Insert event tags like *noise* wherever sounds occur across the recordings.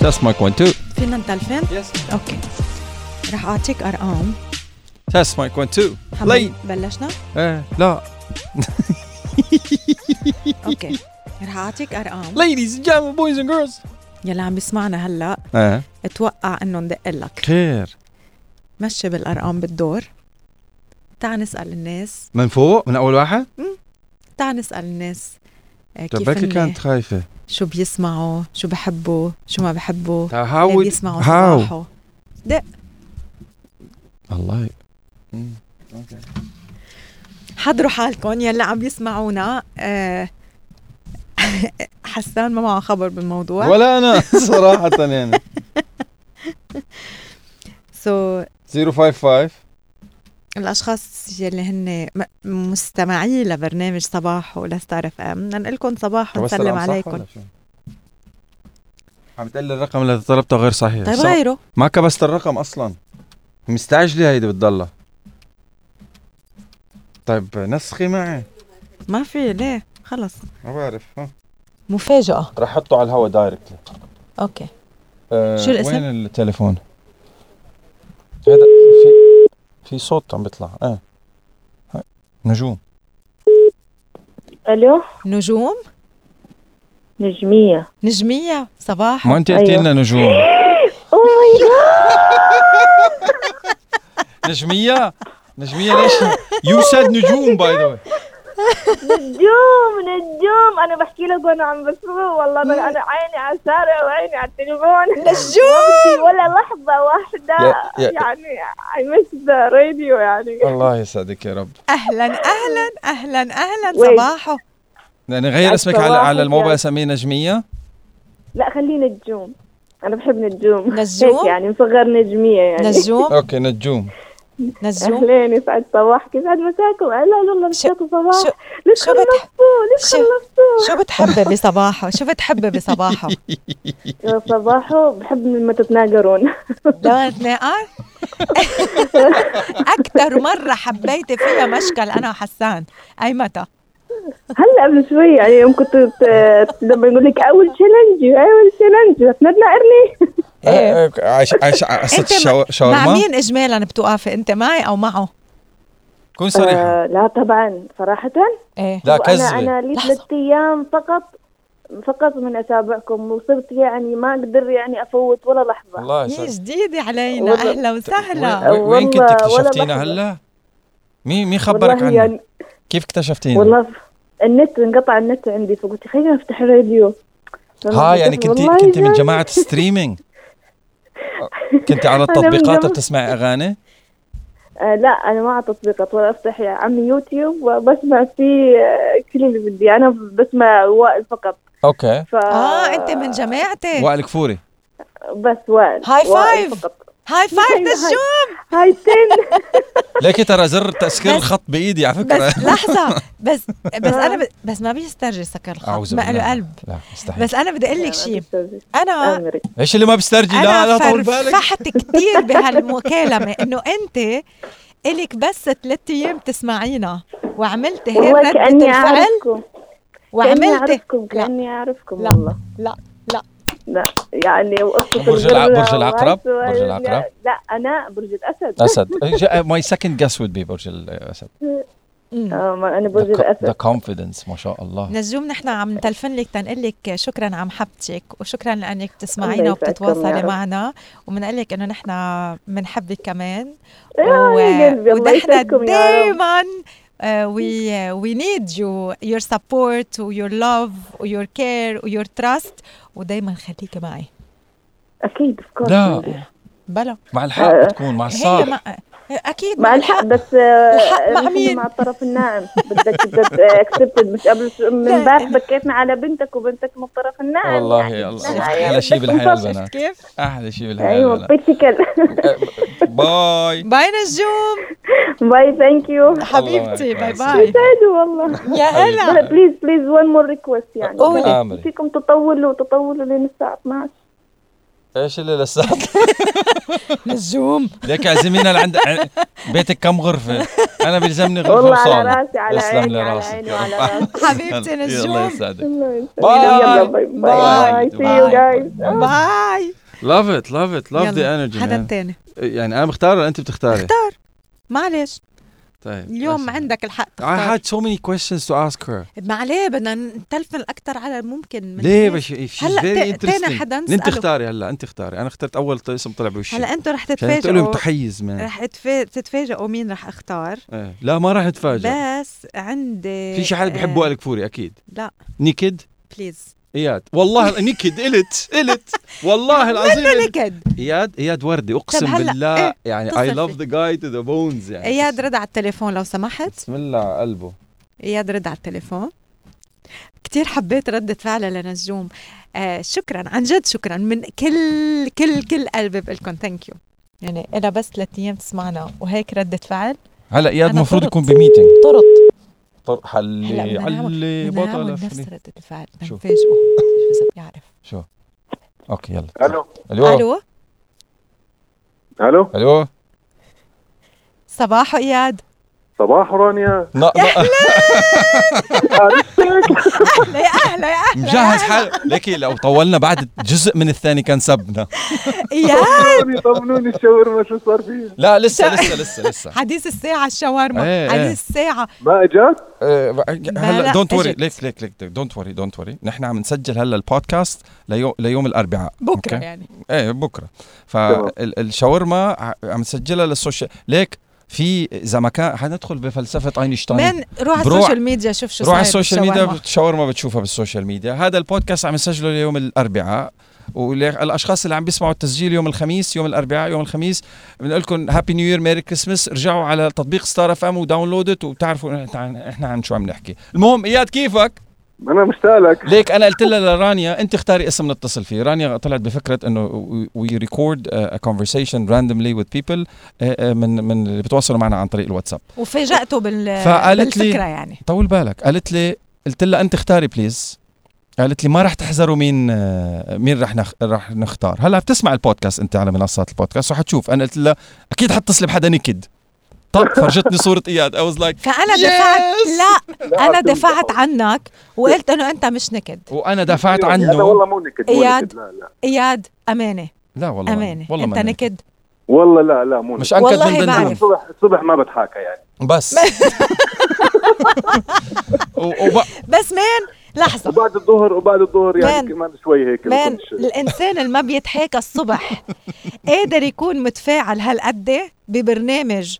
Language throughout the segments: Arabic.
test mic 1 2 فينا نتلفن؟ yes okay رح اعطيك ارقام test mic 1 2 حبيبي، لي بلشنا؟ إيه لا okay رح اعطيك ارقام ladies and gentlemen boys and girls. يلي عم بيسمعنا هلا إيه أتوقع انه ندق لك خير مشي بالارقام بالدور تعال نسال الناس من فوق من اول واحد تعال نسال الناس كيف تبعك هن- كانت خايفة؟ شو بيسمعوا؟ شو بحبوا؟ شو ما بحبوا؟ هاو اللي بيسمعوا هاو؟ صباحو الله ي- حضروا حالكم يلي عم يسمعونا. آه، *laughs* حسان ما معه خبر بالموضوع. ولا أنا *laughs* صراحة يعني. *laughs* سو 055 الأشخاص يلي هن مستمعي لبرنامج صباح ولا اف أم. بدنا نقول لكم صباح ونسلم عليكم. ولا شو؟ عم تقول لي الرقم اللي طلبته غير صحيح طيب. غيره. ما كبست الرقم أصلا. مستعجلة هيدي بتضلها. طيب نسخي معي. ما في ليه؟ خلص. ما بعرف ها. مفاجأة. رح احطه على الهواء directly okay. أه شو الاسم؟ وين التليفون؟ هذا في في صوت عم بيطلع. إيه هاي. نجوم. ألو؟ نجوم؟ نجمية. نجمية صباح. ما انت قلتي أيوه. لنا نجوم. oh my God نجمية؟ نجمية ليش؟ you said نجوم by the way نجوم نجوم. أنا بحكي لك وأنا عم بسوق والله أنا أنا عيني على الشارع وعيني على التليفون. نجوم! ولا لحظة واحدة. يا- يا- يعني I miss the radio يعني. الله يسعدك يا رب. أهلا أهلا أهلا أهلا؟ صباحو. يعني غير على اسمك على على الموبايل. سميه نجمية؟ لا خليه نجوم. أنا بحب نجوم. نجوم؟ هيك يعني مصغر نجمية يعني. نجوم؟ أوكي نجوم. نجوم أهلين يسعد صباح كيف عاد مساكم؟ هلا والله مساكم صباح. ليش خلصتوا ليش شو- خلصتوا شو بتحبي بصباحو شو بتحبي بصباحو *laughs* يا صباحو بحب لما تتناقرون. *laughs* لا نتناقر *laughs* أكثر مرة حبيتي فيها مشكل أنا وحسان. أي متى؟ هلأ قبل شوي يعني يوم كنت لما يقول لك أول challenge أول challenge تنقرني إيه. عايش عايش قصة انت مع- الشاو- مع مين اجمالا بتوقفي أنت معي أو معه؟ كون صريحة آه لا طبعا. صراحة؟ إيه. لا كذبة أنا لي. ثلاث أيام فقط فقط من أتابعكم وصرت يعني ما أقدر يعني أفوت ولا لحظة. الله هي يسعدك جديدة علينا. أهلا وسهلا. وين- وين كنت اكتشفتينا. هلا؟ مين مين خبرك عنها؟ يعني كيف اكتشفتينا؟ والله النت انقطع النت عندي فقلت خلينا نفتح الراديو. ها يعني كنت كنت من جد. جماعة streaming *laughs* كنت على *laughs* التطبيقات جم- بتسمعي أغاني؟ آه لا أنا ما على تطبيقات ولا أفتح يا عمي يوتيوب وبسمع فيه آه، كل اللي بدي. أنا بسمع وائل فقط. أوكي. ف آه أنت من جماعتي وائل كفوري. بس وائل high وائل five. فقط. high *laughs* five نجوم high ten *laughs* ليكي ترى زر تسكير الخط بإيدي على فكرة. بس لحظة. *laughs* بس بس أنا ب... بس ما بيسترجي سكر الخط. ما له قلب. لا مستحيل. بس أنا بدي أقول لك شيء أنا. إيش اللي ما بيسترجي لا لا طول بالك. فرفحت كثير بهالمكالمة إنه أنت إلك بس ثلاث أيام تسمعينا. وعملتي هيك كأني الفعل أعرفكم. كأني وعملتي أعرفكم كأني أعرفكم لا. والله. لا. لا يعني وقصة برج الع- البرة برج العقرب؟ برج العقرب؟ لا أنا برج الأسد اسد ماي سكند جاس وود بي برج الأسد. آه، ما أنا برج ذا الأسد كونفيدنس ما شاء الله نجوم نحن عم نتلفن لك تنقول لك شكرا عن محبتك وشكرا لأنك بتسمعينا وبتتواصلي. معنا وبنقول لك إنه نحن بنحبك كمان ونحن يسعدكم رب. دائما we we need you your support و your love و your care و your trust ودائما خليكي معي course. لا. بلا مع الحق آه. بتكون مع مع أكيد مع الحق بس الحق مع مين؟ مع الطرف الناعم. *laughs* بدك بدك accept it *laughs* مش قبل من. امبارح بكيتنا على بنتك وبنتك من الطرف الناعم والله يعني. الله أحلى شيء بالحياة. البنات كيف أحلى شيء بالحياة أيوه بيتيكل باي باي نجوم bye thank you حبيبتي. bye bye يسعدوا والله. يا هلا. please please one more request يعني. فيكم تطولوا تطولوا لين الساعة 12 إيش اللي لسه *laughs* نجوم. ليك عزمينا لعند ع- بيتك كم غرفة؟ أنا بيلزمني غرفة والله على وصالة. راسي على عيني لي على عيني يا وعلى رب. راسي. حبيبتي الله يسعدك الله يسلمك. باي. باي باي باي. سي يو جايز باي love it love it love the يلا، energy حدا. تاني. يعني أنا بختار ولا أنت بتختاري؟ اختار. معلش. طيب اليوم ماشي. عندك الحق I تختار. had so many questions to ask her. ما عليه بدنا نتلفن أكثر على ممكن من ليه. بس she's هلأ تاني حدا انت نسأله. اختاري هلأ انت اختاري. أنا اخترت أول اسم طلع بوشي. هلأ أنتم رح عشان تتفاجئوا. متحيز مان رح تفا- تتفاجئوا مين رح أختار. إيه. لا ما راح نتفاجئ بس عندي في شي حدا بيحب وائل كفوري أكيد. لا. نيكد؟ please إياد والله نيكد إلت إلت. والله *laughs* العظيم. نكد. إياد إياد وردي أقسم بالله إيه، يعني I love. the guy to the bones يعني. إياد رد على التليفون لو سمحت. بسم الله على قلبه. إياد رد على التليفون. كتير حبيت ردة فعله لنجوم آه شكرا عن جد شكرا من كل كل كل قلبي بقلكم thank you يعني أنا بس ثلاث أيام تسمعنا وهيك ردة فعل. هلأ إياد المفروض. يكون ب meeting. طرت. طر حلي بدنا بطل نفس. ردة الفعل شو؟ نفاجئه شو اذا بيعرف شو؟ okay يلا. ألو. ألو. ألو. ألو. ألو. صباح أياد. صباح رانيا. لا لا عرفتك أهلا! يا أهلا يا أهلا مجهز حال. ليكي لو طولنا بعد جزء من الثاني كان سبنا. اياد *laughs* طمنوني الشاورما شو صار فيها لا لسه لسه لسه لسه. حديث الساعة الشاورما. إيه، حديث إيه. الساعة. ما اجت آه، لا، هلا don't worry. ليك ليك ليك don't worry don't worry نحن عم نسجل هلا البودكاست ليوم ليوم الأربعاء. بكرة okay؟ يعني. إيه بكرة. فالشاورما عم نسجلها لل social ليك في إذا ما كان حندخل بفلسفة أينشتاين. من روح على السوشيال ميديا شوف شو روح على ال social media. شاورما بتشوفها بال social media. هذا البودكاست عم نسجله ليوم الأربعاء. والأشخاص اللي عم بيسمعوا التسجيل يوم الخميس يوم الأربعاء يوم الخميس بنقول لكم happy new year merry Christmas ارجعوا على تطبيق ستار اف ام و download وبتعرفوا إحنا عن شو عم نحكي. المهم إياد كيفك؟ أنا مشتاق لك ليك أنا قلت لها لرانيا أنت اختاري اسم نتصل فيه. رانيا طلعت بفكرة إنه we record a conversation randomly with people من من اللي بتواصلوا معنا عن طريق الواتساب. وفاجأته بال فقالت لي- بالفكرة يعني. طول بالك. قالت لي قلت لها أنت اختاري بليز قالت لي ما راح تحذروا مين آه، مين راح نخ... راح نختار. هلأ بتسمع البودكاست أنت على منصات البودكاست وحتشوف أنا قلت لها أكيد حتصل بحدا نكد. فرجتني صورة إياد. I was like Yes! دفعت لا لا، أنا أنتم- دفعت عنك وقلت إنه أنت مش نكد وأنا دافعت أنا عنه. والله مو نكد. نكد لا لا. إياد أمانة. لا والله ما- أمانة. والله أنت ما نكد والله لا لا مو مش نكد أنكد والله من دندون. الصبح الصبح ما بتحاكى يعني. بس. *laughs* وب... بس مان لحظة. وبعد الظهر وبعد الظهر يعني مان. كمان شوي هيك مان الإنسان اللي ما بيتحاكى الصبح *laughs* قادر يكون متفاعل هالقد ببرنامج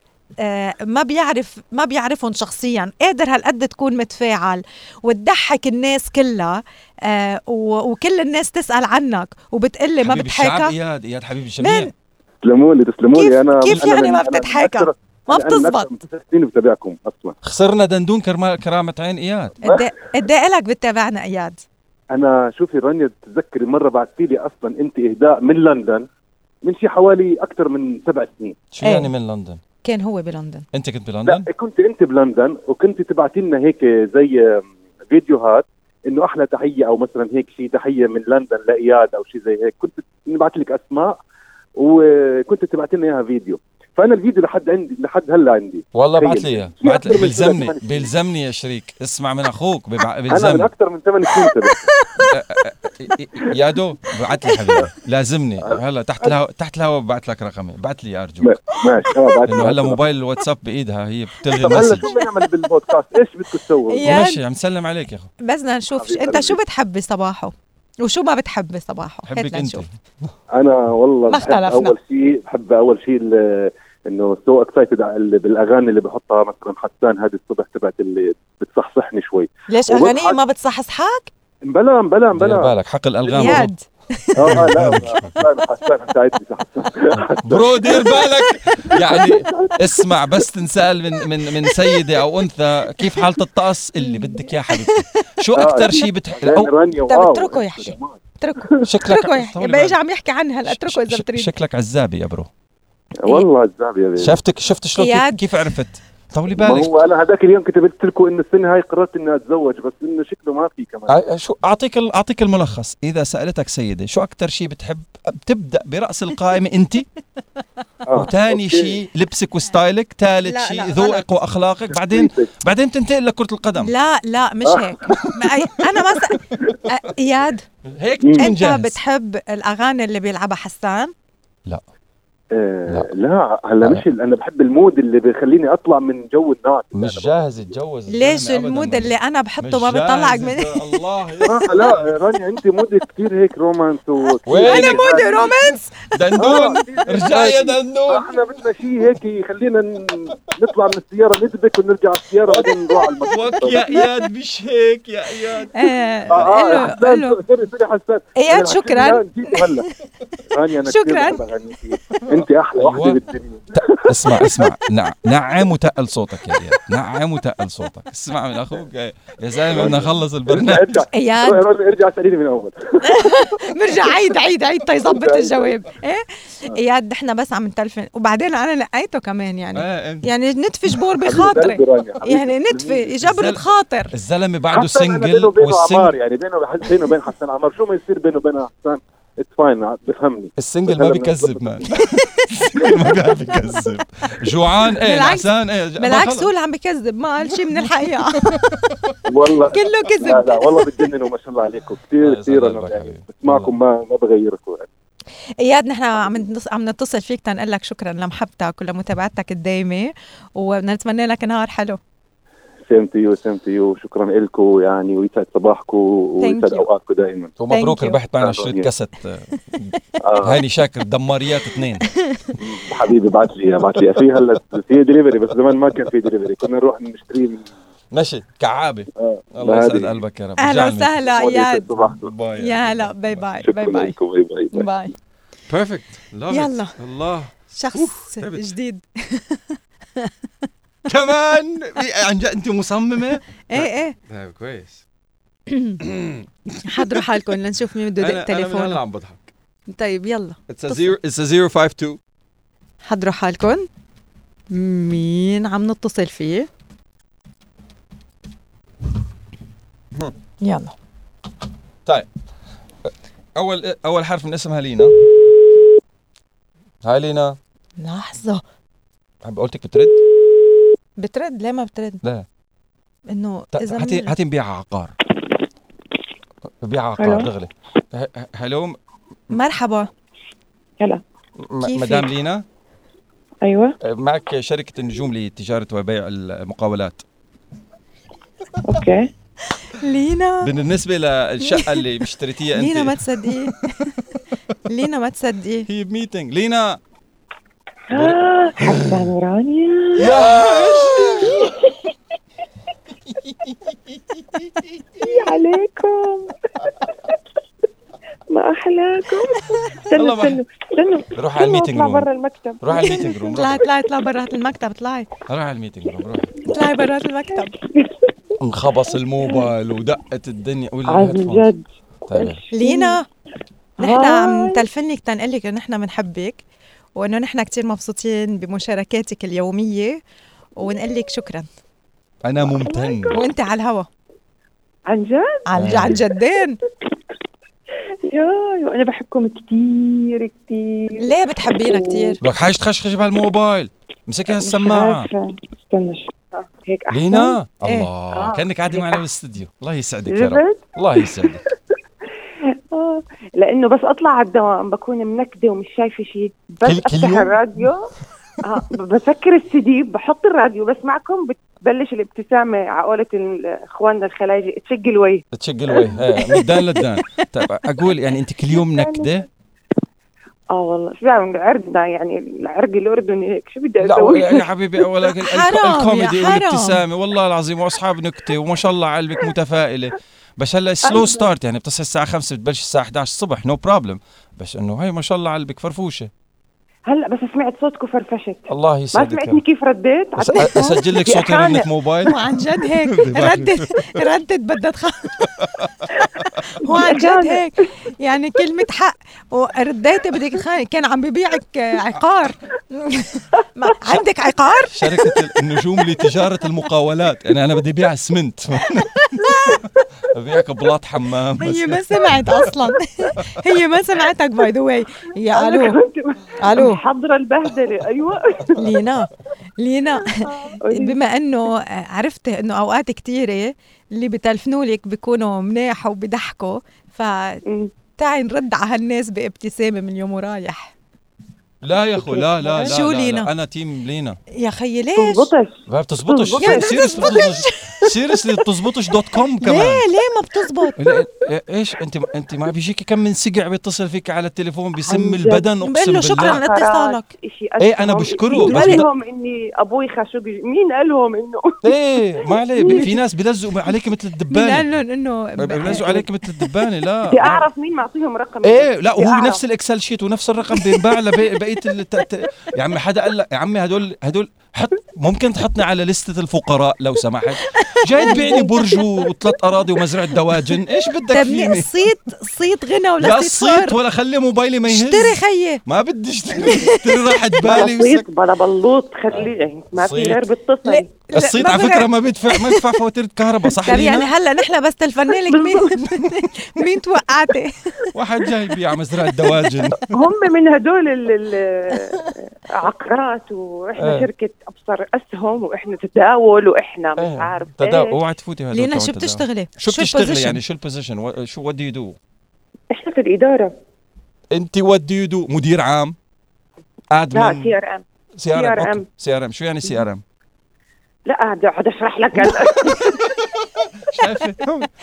ما بيعرف ما بيعرفهم شخصيا. قادر هالقد تكون متفاعل وتضحك الناس كلها آه و- وكل الناس تسأل عنك وبتقلي ما حبيب الشعب اياد إياد حبيب الجميع تسلموا لي تسلموا لي أنا كيف أنا يعني ما بتتحاكى؟ أكثر- ما بتزبط. سنين بتابعكم أصلا خسرنا دندون كرما... كرامة عين إياد. قد إيه- إيه لك بتتابعنا إياد؟ أنا شوفي رانيا تتذكري مرة بعثتي لي أصلا أنت إهداء من لندن من شي حوالي أكثر من سبع سنين. شو إيه. يعني من لندن؟ كان هو بلندن. أنت كنت بلندن؟ لا كنت أنت بلندن وكنت تبعتي لنا هيك زي فيديوهات إنه أحلى تحية أو مثلا هيك شيء تحية من لندن لإياد أو شيء زي هيك. كنت نبعث لك أسماء وكنت تبعتي لنا إياها فيديو. فأنا الفيديو لحد عندي لحد هلأ عندي. والله. بعت لي إياه. بيلزمني. بيلزمني يا شريك. اسمع من أخوك ببع- أنا من بيلزمني. أكثر من ثمان سنين *laughs* يا دو بعت لي حبيبي. لازمني. هلا تحت الهواء تحت الهواء ببعت لك رقمي. بعت لي أرجوك. ماشي. آه لأنه هلا موبايل الواتساب بإيدها هي بتلغي طب هلا ال message. شو بنعمل بالبودكاست؟ إيش بدكم تسووا؟ إياد. ماشي عم سلم عليك يا أخو. بس بدنا نشوف أنت شو قلبي. بتحب بصباحه وشو ما بتحب بصباحه هات بحبك أنت. أنا والله ما اختلفنا. أول شيء بحب أول شيء إنه so excited بالأغاني اللي بحطها. مثلا حسان هذه الصبح تبعت اللي بتصحصحني شوي. ليش. أغانية ما بتصحصحك؟ مبلا مبلا دير مبلا بالك حقل الغام اياد آه لا *laughs* حسان حسان ساعدني bro دير بالك. يعني اسمع بس تنسال من من من سيدة أو أنثى كيف حالة الطقس اللي بدك اياه حبيبتي. شو. أكثر شيء بتح... لأن أو رانيا طب. اتركه يحكي. اتركه. شكلك اتركه يحكي. عم يحكي عنها هلا اتركه إذا بتريد. شكلك عزابي يا bro. والله عزاب يا baby شفتك شفت شلون كيف. كيف عرفت؟ طولي بالك. هو أنا هذاك اليوم كتبت لكم إنه السنة هاي قررت إني أتزوج بس إنه شكله ما في كمان. شو أعطيك ال- أعطيك الملخص. إذا سألتك سيدة شو أكثر شيء بتحب؟ بتبدا برأس القائمة أنت. *laughs* آه. وثاني. شيء لبسك و style ك. ثالث لا، شيء لا، ذوقك وأخلاقك. بعدين *laughs* بعدين تنتقل لكرة القدم. لا لا مش هيك. ما- أي- أنا ما *laughs* إياد هيك أنت بتحب الأغاني اللي بيلعبها حسان؟ آه لا. هلا مش أنا بحب ال mood اللي بيخليني أطلع من جو النار مش جاهز يتجوز ليش ال mood اللي أنا بحطه ما بيطلعك جاهز من الله. صراحة *laughs* لا رانيا أنت mood ك كثير هيك romance و وين؟ أنا mood ي romance. دندون. رجع يا دندون. إحنا بدنا شيء هيك يخلينا نطلع من السيارة ندبك ونرجع على السيارة *laughs* بعدين نروح على المكتب. وك يا إياد مش هيك يا إياد. آه، آه آه sorry sorry حسان إياد شكراً. هلا. رانيا أنا كثير شكراً. أنت أحلى أيوة. وحده بالدنيا. *laughs* اسمع *laughs* اسمع. نع- نعم وتقل صوتك يا اياد نعم وتقل صوتك. اسمع من أخوك. يا يا زلمه بدنا نخلص البرنامج. *laughs* ارجع. اياد ارجع اساليني من أول. برجع عيد عيد عيد. تيظبط الجواب. إيه؟ اياد نحن بس عم نتلفن وبعدين أنا لقيته كمان يعني. آه، أنت- يعني نتفي جبور بخاطري. يعني نتفي جبرة زل- خاطر الزلمة بعده single وال single يعني بينه بينه وبين حسن عمار. شو ما يصير بينه وبين حسن؟ it's fine بفهمني. ال single ما بيكذب man. ال single *laughs* ما بيعرف يكذب. جوعان إيه نعسان إيه بالعكس. هو اللي عم بكذب ما قال شيء من الحقيقة. *laughs* والله. كله لا كذب. لا والله بتجننوا ما شاء الله عليكم. كثير كثير أنا يعني. بسمعكم ما ما بغيركم. يعني إياد نحن عم عم نتصل فيك تنقول لك شكرا لمحبتك ولمتابعتك الدايمة ونتمنى لك نهار حلو. same to you same to you شكرا لكم يعني ويسعد صباحكم ويسعد. اوقاتكم دائما. ومبروك. ربحت معنا *laughs* شريط. كاسيت آه، آه هاني شاكر دماريات اثنين. *laughs* حبيبي بعت لي بعت لي. في هلا في دليفري بس زمان ما كان في دليفري كنا نروح نشتري من مشي كعابة. آه. الله يسعد. قلبك يا رب. أهلا. وسهلا اياد يا هلا bye bye bye شكرا bye. لكم bye bye, bye. bye. perfect يلا. الله. شخص. جديد. *laughs* كمان. عن جد انت مصممة؟ *laughs* إيه إيه. طيب كويس. *clears throat* حضروا حالكم لنشوف مين بده يدق أنا أنا عم بضحك. طيب يلا. it's it's a 052 حضروا حالكم. مين عم نتصل فيه؟ يلا. اول أول حرف من اسمها لينا. هاي لينا. لحظة. عم قلتك بترد؟ بترد؟ ليه ما بترد؟ لا. إنه إذا هاتي هاتي نبيع عقار. ببيع عقار ه- hello؟ مرحبا. هلا؟ مدام لينا؟ أيوه. معك شركة النجوم لتجارة وبيع المقاولات. okay. لينا. بالنسبة للشقة اللي اشتريتيها لينا ما انت تصدقي *laughs* لينا ما تصدقي هي ب meeting. لينا حسان ورانيا عليكم ما أحلاكم؟ استنوا استنوا استنوا. روح على ال meeting room. برا المكتب. روح على ال meeting room. طلعي طلعي طلعي برات المكتب طلعي روح على ال meeting room روح. طلعي برات المكتب. انخبص الموبايل ودقت الدنيا. عن جد طيب. لينا نحن. عم تلفنك تنقول لك إنه نحن بنحبك. وأنه نحن كتير مبسوطين بمشاركاتك اليومية ونقول لك شكرا. أنا ممتن. وأنت على الهوا. عن جد؟ عن عن جدين. يا يا أنا بحبكم كثير كثير ليه بتحبينا كتير؟ لك حاجة تخشخش بهالموبايل. مسكي هالسماعة. عارفة. استنى. هيك أحسن. لينا؟ إيه. الله. آه. كأنك قاعدة معنا بالاستديو الله يسعدك يا رب. الله يسعدك. لأنه بس أطلع على الدوام بكون منكدة ومش شايفة شيء بس كل- كل أفتح يوم؟ الراديو. *laughs* آه. بسكر السي دي بحط الراديو بسمعكم بتبلش الابتسامة على قولة إخواننا الخلايجه تشق الوجه. تشق الوجه. إيه من الدان للدان طيب أقول يعني أنت كل يوم نكده آه والله. شو بعمل عرقنا يعني العرق الأردني هيك. شو بدي لا أسوي؟ يا حبيبي يا الكوميدي. والابتسامة. والله العظيم وأصحاب نكتة وما شاء الله قلبك متفائلة. بس هلا slow start يعني بتصحي الساعة 5 بتبلش الساعة 11 الصبح no problem بس إنه هي ما شاء الله قلبك فرفوشة. هلا بس سمعت صوتكم فرفشت. الله ما يسعدك يا سمعتني. كيف رديت؟ بس أسجل لك صوتي. رنة موبايل وعن جد هيك؟ *laughs* ردت ردت بدها تخ *laughs* هو عن جد هيك؟ يعني كلمة حق. ورديتي بدك تخانق كان عم ببيعك عقار. ما عندك عقار؟ شركة النجوم لتجارة المقاولات. يعني أنا بدي بيع اسمنت *laughs* ببيعك بلاط حمام. هي ما سمعت أصلا. هي ما سمعتك by the way يا ألو. ألو. حضرة البهدلة. أيوة. *laughs* لينا لينا. بما إنه عرفت إنه أوقات كثيره اللي بتلفنوا لك بيكونوا مناح وبضحكوا فتعي نرد على هالناس بابتسامة من اليوم ورايح. لا يا أخو لا لا لا شو لا لينا؟ لا أنا team لينا يا خيي ليش؟ تزبطش ما بتزبطش تزبطش. seriously seriously بتزبطش dot com كمان ليه ليه ما بتزبط؟ لا، إيش أنت أنت ما بيجيكي كم من سقع بيتصل فيك على التليفون بيسم. البدن بقول اقسم له شكراً بالله لاتصالك. إيه، أنا أسهم. بشكره، مين قال لهم إني أبوي خاشوقي مين قال لهم إنه إيه ما عليه *laughs* في ناس بلزقوا عليك مثل مين قال الدبانة لهم انه بلزقوا عليك مثل الدبانة لا بدي أعرف مين معطيهم رقم إيه لا وهو. نفس ال Excel sheet ونفس الرقم بينباع ت- يا عمي حدا قال لك يا عمي هدول هدول حط ممكن تحطني على لستة الفقراء لو سمحت جاي تبيعني برج وثلاث أراضي ومزرعة دواجن إيش بدك فيني صيت صيت غنى ولا لا صيت؟ ولا خلي موبايلي ما يهز اشتري خيي ما بدي اشتري اشتري راحت *laughs* بالي صيت. بلا بلوط خليه ما في. غير لا. الصيت على فكرة ما بيدفع ما يدفع *laughs* فواتير كهرباء صح طب يعني لينا؟ هلا نحن بس تلفنا لك مين *laughs* *laughs* مين توقعتي؟ واحد جاي يبيع مزرعة دواجن هم من هدول ال- العقارات وإحنا إيه. شركة أبصر أسهم وإحنا تداول وإحنا مش إيه. عارف تدا إيه. اوعى تفوتي هدول لينا شو. بتشتغلي؟ شو بتشتغلي؟ يعني شو ال position شو what do you do إحنا في الإدارة أنت what do you do مدير عام لا admin C ار ام سي ار ام CRM. سي ار ام شو يعني سي ار ام لا اقعد اشرح لك. *laughs* شايفة؟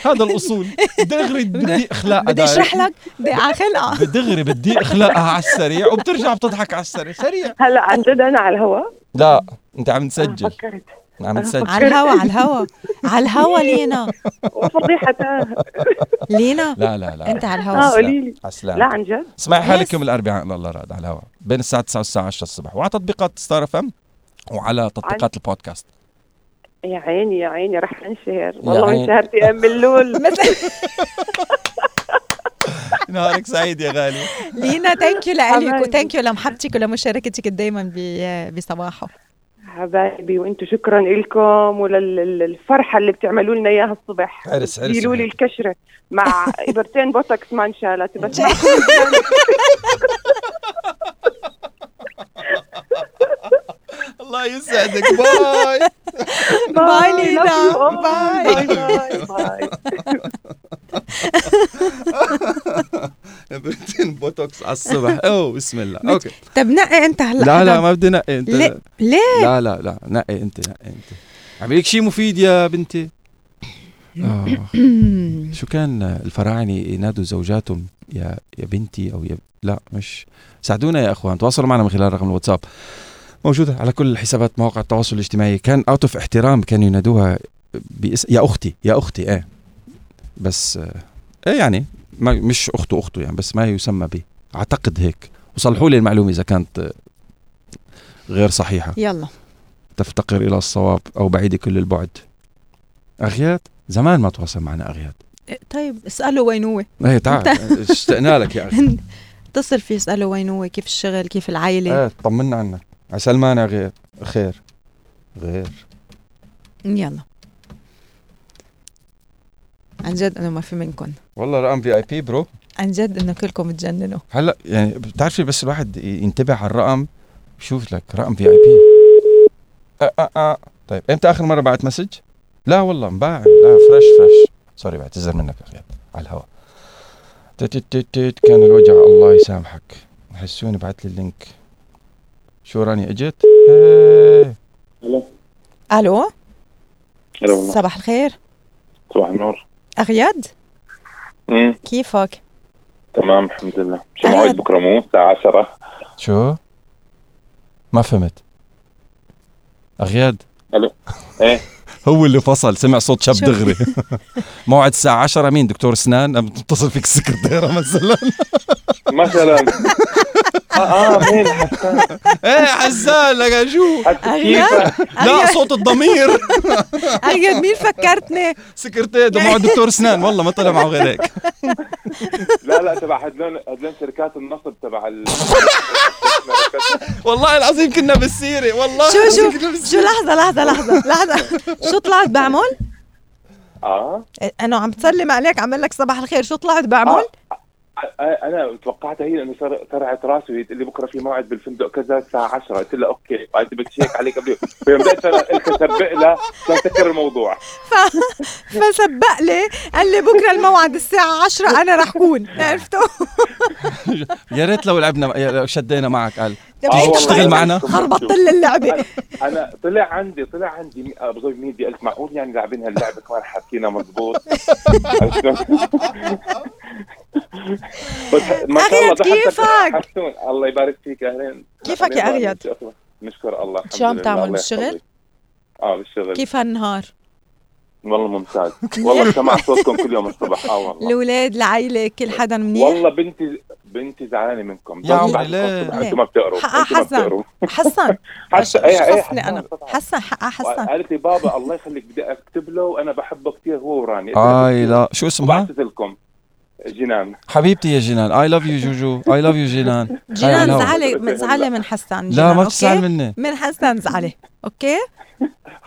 هذا الأصول. دغري بدي اخلاقها بدي. أشرح لك بدي على خلقها دغري بدي اخلاقها على السريع وبترجع بتضحك على السريع. سريع. هلا عن جد أنا على الهواء لا أنت عم تسجل. فكرت. عم تسجل. على الهوا على الهوا. على الهوا لينا. وفضيحة. لينا. لا لا لا. أنت على آه الهوا قولي لي. عسلام لا عن جد. اسمعي حالك. يوم الأربعاء. الله راد على الهواء بين الساعة 9 والساعة 10 الصبح. وعلى تطبيقات ستار أف إم وعلى تطبيقات البودكاست. يا عيني يا عيني رح انشهر. والله. انشهرت يا أم اللول. *laughs* *laughs* نهارك سعيد يا غالي. لينا thank you لك. و thank you لمحبتك ولمشاركتك دائما بصباحه. حبايبي وأنتم شكرا لكم وللفرحة اللي بتعملوا لنا إياها الصبح. عرس- عرس لي. الكشرة مع إبرتين بوتوكس ما انشالت بس *laughs* الله يسعدك. bye. bye *laughs* لينا. bye. bye bye إبرتين بوتوكس على الصبح. أوه بسم الله. okay. طب نقي أنت هلا. لا لا. ما بدي نقي أنت. ليه؟ ليه؟ لا لا لا نقي أنت نقي أنت. عم لك شيء مفيد يا بنتي؟ آه. *clears throat* شو كان الفراعنة ينادوا زوجاتهم؟ يا يا بنتي أو يا لا مش ساعدونا يا أخوان. تواصلوا معنا من خلال رقم الواتساب. موجودة على كل حسابات مواقع التواصل الاجتماعي. كان out of احترام كانوا ينادوها باسم يا أختي يا أختي إيه بس إيه يعني ما مش اخته أخته يعني بس ما يسمى به أعتقد هيك. وصلحوا لي المعلومة إذا كانت غير صحيحة. يلا. تفتقر إلى الصواب أو بعيده كل البعد. أغياد؟ زمان ما تواصل معنا أغياد. إيه، طيب اساله وين هو. إيه تعال. اشتقنا لك يا أخي *laughs* اتصل فيه اسأله وين هو كيف الشغل كيف العائلة. إيه طمنا عنك. عسى المانع غير خير. غير. يلا. عن جد إنه ما في منكم والله رقم VIP bro عن جد إنه كلكم تجننوا هلأ يعني بتعرفي بس الواحد ينتبه على الرقم شوف لك رقم VIP أه أه أه. طيب إمتى آخر مرة بعت مسج؟ لا والله مباعد لا فريش فريش سوري بعتذر منك يا أخي على الهواء تت تت تت كان الوجع الله يسامحك. حسوني بعت لي اللينك. شو راني اجت؟ ألو. هلا والله. صباح الخير. صباح النور. أغياد؟ امم كيفك؟ تمام الحمد لله. شو. موعد بكرة؟ مو الساعة 10 شو؟ ما فهمت. أغياد. إيه. *laughs* هو اللي فصل سمع صوت شاب؟ دغري. *laughs* موعد الساعة 10 مين؟ دكتور اسنان أم تتصل فيك السكرتيرة *laughs* مثلا. مثلا. آه آه مين حسان. *laughs* إيه حسان لك؟ كيف؟ لا صوت الضمير. *laughs* أغير مين فكرتني؟ سكرتير معه *laughs* دكتور اسنان والله ما طلع معه غير هيك. لا لا تبع هدلون هدلون شركات النصب تبع ال والله العظيم كنا بالسيره والله شو شو؟ شو بالسيرة. لحظة لحظة لحظة لحظة. شو طلعت بعمل؟ آه. أنا عم تسلم عليك عم لك صباح الخير. شو طلعت بعمل؟ آه، أنا توقعت هي لأنه طلعت راسي وهي تقول لي بكرة في موعد بالفندق كذا الساعة 10 قلت لها okay بدي هيك عليك قبل *laughs* فيوم بدات أنا قلت اسبق لها عشان سكر الموضوع. فسبق لي قال لي بكرة الموعد الساعة 10 أنا رح كون عرفتوا؟ *laughs* يا ريت لو لعبنا شدينا معك قال. والله. تشتغل معنا. خربطت لي اللعبة. أنا- أنا طلع عندي طلع عندي مي- أبو ميديا قلت معقول يعني لاعبين هاللعبة كمان حاكينا مضبوط *laughs* بس ما شاء الله كيفك؟ حسون الله يبارك فيك اهلين كيفك يا أغيد؟ نشكر الله شو عم تعمل بالشغل؟ آه بالشغل. كيف هالنهار؟ والله ممتاز. والله سمع صوتكم كل يوم الصبح. آه والله. الأولاد العيلة كل حدا منيح؟ والله بنتي بنتي زعلانة منكم. يا؟ أنتم ما بتقروا. أنتم ما حسن. بتقروا. حسن. *laughs* حسن. أنا؟ طبعاً. حسن حقها حسن. قالت لي بابا الله يخليك بدي أكتب له وأنا بحبه كثير هو وراني. آي لا. شو اسمها؟ بعثت لكم. جنان. حبيبتي يا جنان. I love you جوجو. I love you جنان. *laughs* جنان. زعلي زعلي من حسن لا ما؟ تزعل مني. من حسن زعلي okay؟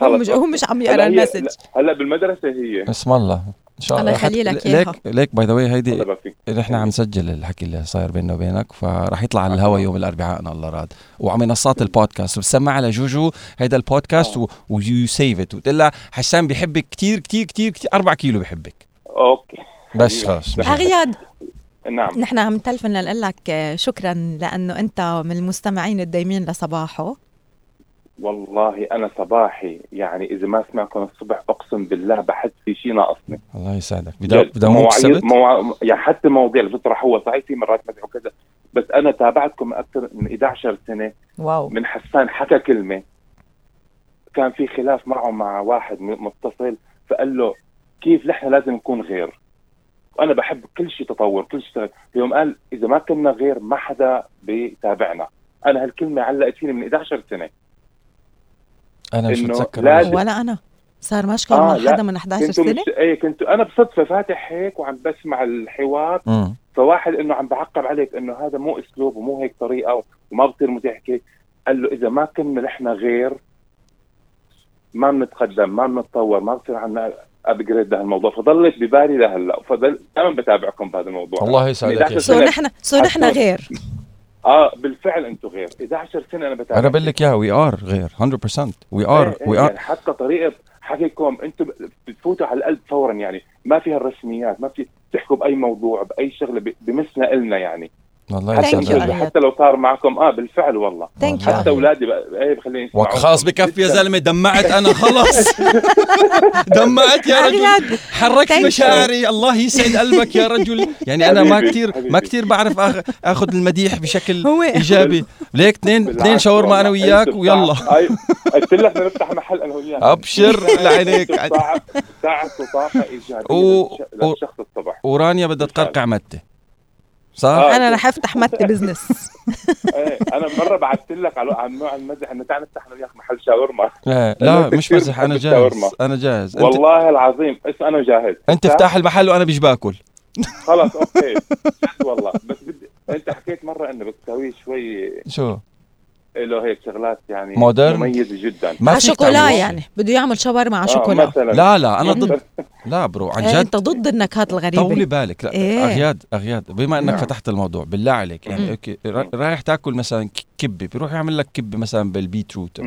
هو مش هو مش عم يقرأ ال message. هلا بالمدرسة هي. اسم الله. إن شاء الله الله. يخلي لك إياها. ليك ليك by the way هيدي نحن عم نسجل الحكي اللي صاير بيننا وبينك فراح يطلع على الهوا يوم الأربعاء إن الله راد. وعلى منصات البودكاست. وبسمع على جوجو هيدا البودكاست. و you save it وتقول لها حسام بيحبك كثير كثير كثير كثير 4 كيلو بحبك okay. بس مش- أغياد. نعم. نحن عم نتلفن لنقول لك شكرا لأنه أنت من المستمعين الدايمين لصباحه. والله أنا صباحي يعني إذا ما سمعكم الصبح أقسم بالله بحس في شيء ناقصني. الله يسعدك. بدأ جد. بدأ موك مواعيد سبت مواع... يعني حتى مواضيع الفطرة هو صحيح في مرات مزح وكذا بس أنا تابعتكم أكثر من 11 سنة. واو. من حسان حكى كلمة. كان في خلاف معه مع واحد م- متصل فقال له كيف نحن لازم نكون غير؟ وأنا بحب كل شيء تطور كل شيء. يوم قال إذا ما كنا غير ما حدا بيتابعنا. أنا هالكلمة علقت فيني من 11 سنة. أنا مش متذكر لازم- ولا أنا صار مشكل آه، مع لا. حدا من 11 كنتوا سنه مش إيه كنت أنا بصدفة فاتح هيك وعم بسمع الحوار مم. فواحد إنه عم بعقب عليك إنه هذا مو أسلوب ومو هيك طريقة وما بصير متحكي قال له إذا ما كنا نحن غير ما بنتقدم ما بنتطور ما بصير عندنا upgrade لهالموضوع فضلت ببالي لهلأ فضل دائما بتابعكم بهذا الموضوع الله يسعدك يا 11 so سنة. نحن so نحن. غير آه بالفعل أنتم غير. 11 سنة أنا بتابع. أنا بقول لك اياها we are غير 100% we are we are حتى طريقة حكيكم أنتم بتفوتوا على القلب فورا يعني. ما فيها الرسميات ما في تحكوا بأي موضوع بأي شغلة بمسنا إلنا يعني. الله Thank you، يسعدك. حتى لو صار معكم آه بالفعل والله. thank والله. حتى اولادي بقى- إيه بخليني يسمعوا خلاص بكفي يا زلمة دمعت أنا خلص. *laughs* دمعت يا رجل. حركت Thank you. مشاعري. الله يسعد قلبك يا رجل. يعني أنا ما كثير. ما كثير بعرف آخذ المديح بشكل إيجابي. ليك اثنين اثنين شاورما أنا والله. وياك ويلا. قلت لك بدنا نفتح محل أنا وياك. أبشر لعينيك. ساعة ساعة طاقة إيجابية و- للش- للشخص الصبح ورانيا بدها تقرقع متة. صح؟ آه. أنا رح أفتح مت بزنس *laughs* إيه أنا مرة بعثت لك على عن نوع المزح إنه تعال نفتح أنا وياك محل شاورما لا أنا لا مش مزح أنا جاهز. أنا جاهز أنت والله العظيم اسم أنا جاهز أنت افتح المحل وأنا بيش باكل *laughs* خلص okay *laughs* والله بس بدي أنت حكيت مرة إنه بدك تسوي شوي شو؟ له هيك شغلات يعني Modern؟ مميزة جدا. ما فيك شوكولا. يعني. بده يعمل شاورما على آه، شوكولا. مثلا. لا لا أنا ضد. لا bro عن إيه، جد. أنت ضد النكهات طولي الغريبه بالك. لا إيه. agreed agreed. بما إنك نعم. فتحت الموضوع بالله عليك يعني مم. okay را- رايح تاكل مثلا ك- كبة بيروح يعمل لك كبة مثلا بال beetroot.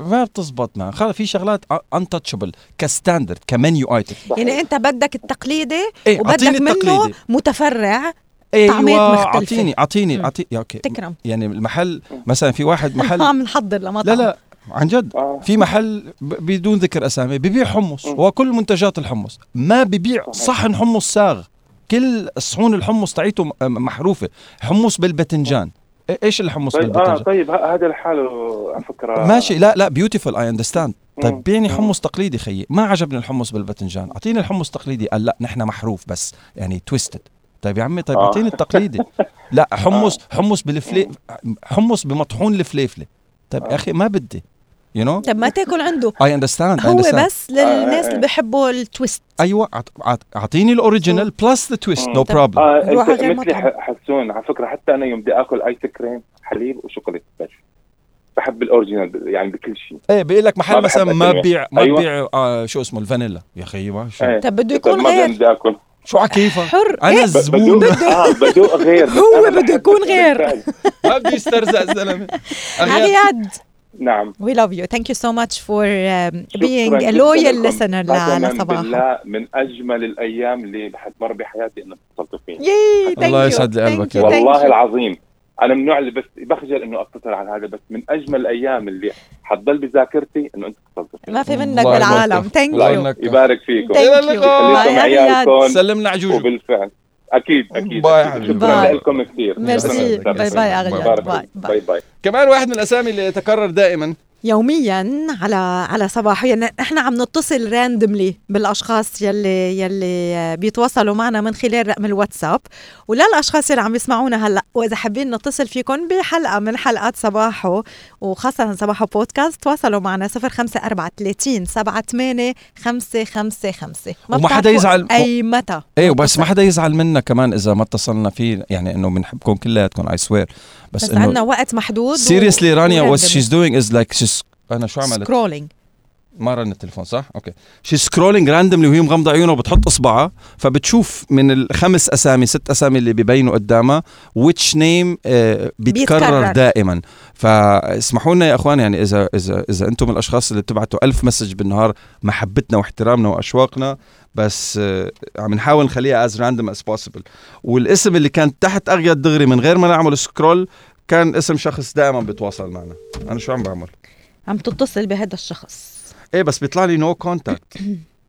ما بتزبط معه خلص في شغلات untouchable ك standard ك menu item. يعني أنت بدك التقليدي إيه وبدك منه التقليدي متفرع أيوه. أعطيني أعطيني. اعطيني يا okay. تكرم. يعني المحل مثلا في واحد محل *laughs* عم نحضر لمطعم. لا لا عن جد. آه. في محل بدون ذكر أسامي ببيع حمص. مم. هو كل منتجات الحمص. ما ببيع. صحن حمص ساغ. كل صحون الحمص تاعيته م- محروفة. حمص بالباذنجان إ- إيش الحمص طيب آه بالباذنجان طيب هذا لحاله على فكرة. ماشي. لا لا beautiful I understand مم. طيب بيعني. حمص تقليدي خيي. ما عجبني الحمص بالباذنجان أعطيني الحمص تقليدي. قال لا نحن محروف بس. يعني twisted طيب يا عمي طيب آه. إعطيني التقليدي. لا *laughs* حمص حمص بالفلي حمص بمطحون الفليفلة. طيب يا أخي ما بدي you know طب ما تأكل عنده. I understand هو بس للناس اللي بحبوا ال twist. أيوه أعطيني ال original plus the twist no. problem روح غير مثلي حسون على فكرة حتى أنا يوم بدي آكل ايس كريم حليب وشوكولاتة بس. بحب الأوريجينال يعني بكل شيء. إيه بيقول لك محل مثلا ما. ببيع ما أيوة. ببيع آه شو اسمه الفانيلا. يا أخي شو؟ إيه. طب بده يكون ما غير. بدي آكل. شو على كيفك؟ حر. أنا إيه؟ الزبون *laughs* آه بدوق غير. *laughs* هو بده يكون غير. ما بده يسترزق الزلمه أغيار. أغياد نعم. We love you. Thank you so much for um, شكراً being a جداً loyal لكم. listener قسماً لصباح بالله من أجمل الأيام اللي بحتمر بحياتي انك اتصلت فيني. الله يسعد لي قلبك والله. العظيم. أنا من النوع اللي بس بخجل إنه أتصل على هذا بس من أجمل الأيام اللي حتضل بذاكرتي إنه أنت اتصلت ما في منك بالعالم. الله you. يبارك. يبارك فيكم. You. اللقاء. خليكم. عيالكم سلمنا جوجو وبالفعل. أكيد أكيد. باي. شكرا باي. لكم كثير. merci. bye bye bye. bye. bye كمان واحد من الأسامي اللي يتكرر دائما. يوميا على على صباح. يعني إحنا عم نتصل randomly بالأشخاص يلي يلي بيتواصلوا معنا من خلال رقم الواتساب. وللأشخاص اللي عم يسمعونا هلأ وإذا حابين نتصل فيكم بحلقة من حلقات صباحو وخاصة صباحو بودكاست تواصلوا معنا 05430 78 555 وما حدا يزعل. أي متى. إيه وبس ما حدا يزعل منا كمان إذا ما اتصلنا فيه يعني إنه بنحبكم كلياتكم I swear بس, بس عندنا انه وقت محدود seriously رانيا what she's doing is like she's أنا شو عملت؟ scrolling ما رن التليفون صح؟ okay. she scrolling randomly وهي مغمضة عيونها وبتحط إصبعها فبتشوف من الخمس أسامي ست أسامي اللي ببينوا قدامها which name آه بيتكرر بيتكرر. دائما. فاسمحوا لنا يا إخوان يعني إذا إذا إذا أنتم الأشخاص اللي بتبعتوا ألف message بالنهار محبتنا واحترامنا وأشواقنا بس آه عم نحاول نخليها as random as possible. والاسم اللي كان تحت already دغري من غير ما نعمل scroll كان اسم شخص دائما بيتواصل معنا. أنا شو عم بعمل؟ عم تتصل بهذا الشخص. إيه بس بيطلع لي no contact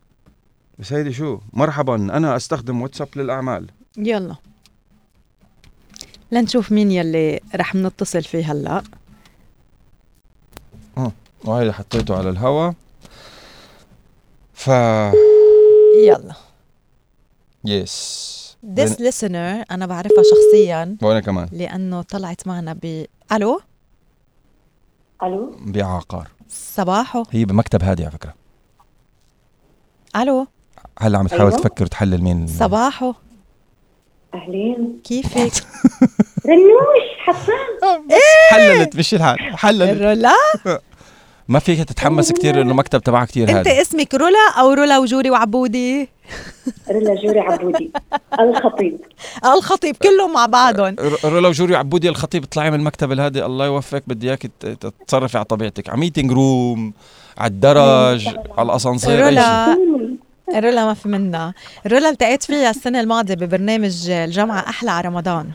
*coughs* بس هيدي شو؟ مرحبا أنا أستخدم واتساب للأعمال. يلا. لنشوف مين يلي رح نتصل فيه هلأ. وهيدي حطيته على الهوا. ف يلا. يس This listener أنا بعرفها شخصيا وأنا كمان. لأنه طلعت معنا ب ألو؟ ألو؟ بعقار. صباحو. هي بمكتب هادي على فكرة. ألو. هلا عم تحاول أيوة. تفكر تحلل مين. صباحو. أهلين. كيفك؟ *laughs* رنوش حسان. *laughs* حللت مش الحال. حللت. رولا؟ ما فيك تتحمس كتير انه مكتب تبعها كتير أنت هادي. اسمك رولا أو رولا وجوري وعبودي؟ رلا جوري عبودي الخطيب. الخطيب كلهم مع بعضهم. ر- رولا وجوري عبودي الخطيب اطلعي من المكتب الهادي الله يوفقك بدي إياك ت- تتصرفي على طبيعتك. على meeting room على الدرج على الأسانسير. رولا رولا ما في منا رولا التقيت فيها السنة الماضية ببرنامج الجامعة أحلى على رمضان.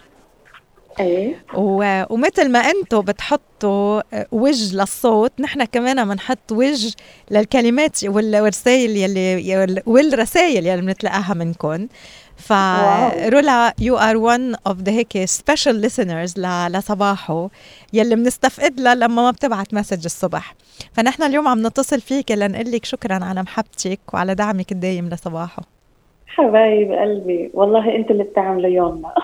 إيه. و... ومثل ما أنتم بتحطوا وجه للصوت نحن كمان بنحط وجه للكلمات وال- والرسائل يلي والرسائل يلي بنتلقاها منكم فرولا you are one of the هيك special listeners ل... لصباحو يلي بنستفقد لها لما ما بتبعت message الصبح. فنحن اليوم عم نتصل فيك لنقول لك شكرا على محبتك وعلى دعمك الدايم لصباحو. حبايب قلبي والله انت اللي بتعملوا يومنا.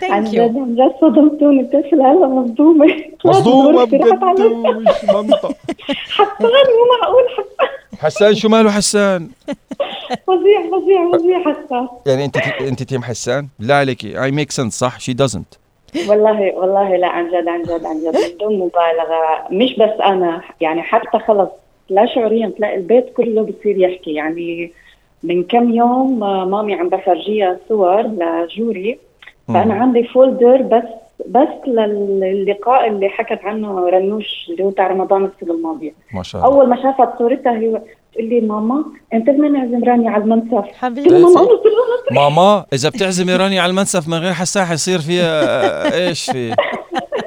thank you عن جد صدمتوني بتصل هلا على- بجد مش *laughs* منطق حسان مو معقول حسان. حسان شو ماله حسان؟ فظيع فظيع فظيع حسان. يعني انت انت team حسان؟ لا عليكي I make sense صح؟ she doesn't والله والله لا عن جد عن جد عن جد. بدون مبالغة. مش بس أنا يعني حتى خلص لا شعوريا تلاقي البيت كله بصير يحكي. يعني من كم يوم آه، مامي عم بفرجيها صور لجوري. فأنا عندي فولدر بس بس للقاء اللي حكت عنه رنوش اللي هو تاع رمضان السنة الماضية. ما شاء الله. أول ما شافت صورتها هي تقول لي ماما أنت بدنا نعزم راني على المنسف حبيبي ماما إذا بتعزمي راني على المنسف من غير حسان حيصير فيها آه، إيش في؟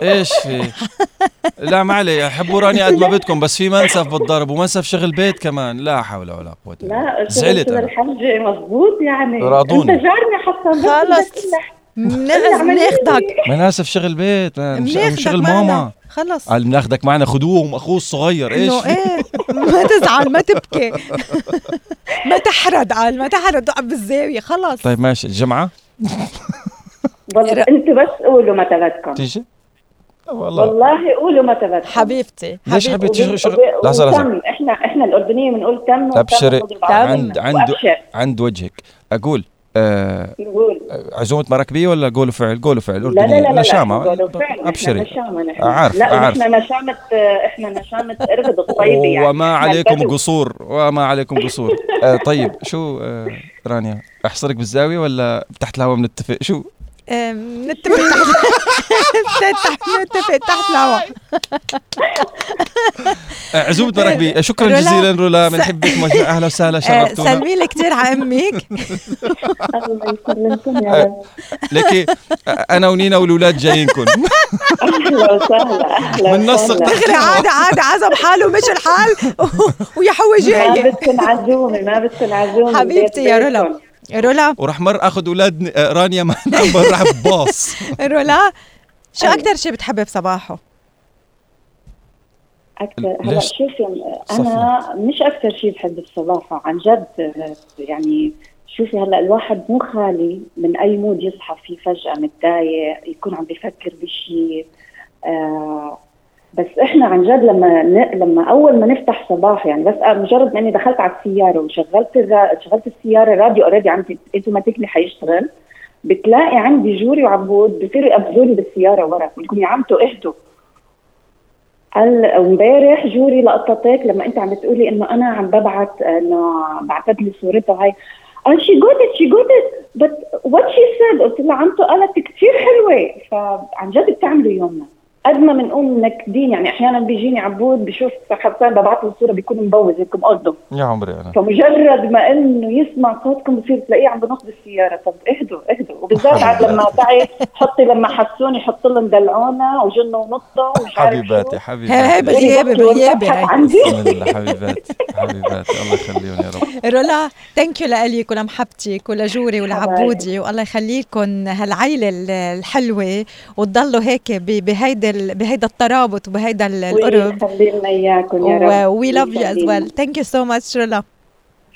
إيش في؟ لا ما علي حبوا راني قد ما بدكم بس في منسف بالضرب ومنسف شغل بيت كمان. لا حول ولا قوة إلا بالله. لا زعلت. الحجة مزبوط يعني. راضوني. انت جارني حسن بس خلص. بناخدك مناسف شغل بيت شغل. ماما. خلص. قال بناخدك معنا خدوهم أخوه الصغير إيش؟ إيه؟ *laughs* ما تزعل ما تبكي. *laughs* ما تحرد قال ما تحرد اقعد بالزاوية خلص. طيب ماشي. الجمعة؟ والله أنتوا بس قولوا متى بدكم تيجي والله. والله قولوا متى بدكم حبيبتي ليش حبيبتي؟ شغل لحظة لحظة. إحنا إحنا الأردنية بنقول تم أبشري. عند عند. عند وجهك. أقول آه عزومة مراكبيه ولا قولوا فعل؟ قولوا فعل لا لا اردنيه لا لا نشامة. فعلا، إحنا أبشري. نشامة نحن. أعرف، لا أعرف. إحنا نشامة إحنا نشامة إرغد الطيبة يعني. وما عليكم. قصور وما عليكم قصور. آه طيب شو آه رانيا أحصرك بالزاوية ولا تحت الهواء بنتفق شو؟ نتفق *laughs* تحت نتفق تحت الهواء. آه عزومة مراكبيه شكرا رولا، جزيلا رولا بنحبك أهلا وسهلا آه، شرفتونا سلمي لي كثير على أمك *laughs* الله يسلمكم يا رب. لكي آه، أنا ونينا والأولاد جايينكم أهلا وسهلا أهلا بننسق وسهلا. دغري عادي عادي عزم حاله مش الحال. *laughs* ويا حو ما جاي بدكن عزومة ما بدكن عزومة حبيبتي يا رولا. رولا وراح مر أخذ أولاد آه، رانيا معنا *laughs* برا باص رولا شو أيوة. أكثر شيء بتحبي بصباحه؟ أكثر هلا؟ شوفي أنا مش أكثر شيء بحب الصباحة عن جد يعني شوفي هلا الواحد مو خالي من أي مود يصحى فيه فجأة متضايق يكون عم بيفكر بشيء آه بس إحنا عن جد لما ن... لما أول ما نفتح صباح يعني بس مجرد ما إني دخلت على السيارة وشغلت الرا... شغلت السيارة الراديو already عندي automatically حيشتغل بتلاقي عندي جوري وعبود بصيروا يقبضوا لي بالسيارة ورا بقول يا عمتو اهدوا قال امبارح جوري لقطتك لما أنت عم بتقولي إنه أنا عم ببعت إنه بعثت لي صورتها هاي قال شي ات شي ات بت وات شي سيد قلت لها عمتو قالت كثير حلوة. فعن جد بتعملوا يومنا. قد ما بنقوم منكدين يعني أحيانا بيجيني عبود بشوف حسان ببعث له صورة بيكون مبوز هيك مقصده يا عمري أنا. فمجرد ما إنه يسمع صوتكم بصير تلاقيه عم بنص بالسياره طب اهدوا اهدوا. وبالذات عاد لما *laughs* تعي حطي لما حسوني حط لهم دلعونا وجنوا ونطوا ومش عارف حبيباتي. حبيباتي. هي هي بغيابي بغيابي بضحك هي. عندي. بسم الله حبيباتي حبيباتي. الله يخليهم يا رب. رولا thank you لك ولمحبتك ولجوري ولعبودي. والله يخليكم هالعيلة ال- الحلوة وتضلوا هيك ب- بهيدا ال- بهيدا الترابط وبهيدا ال- القرب. ويخلي لنا إياكم يا رب. we love you as ويخلينا. well thank you so much رولا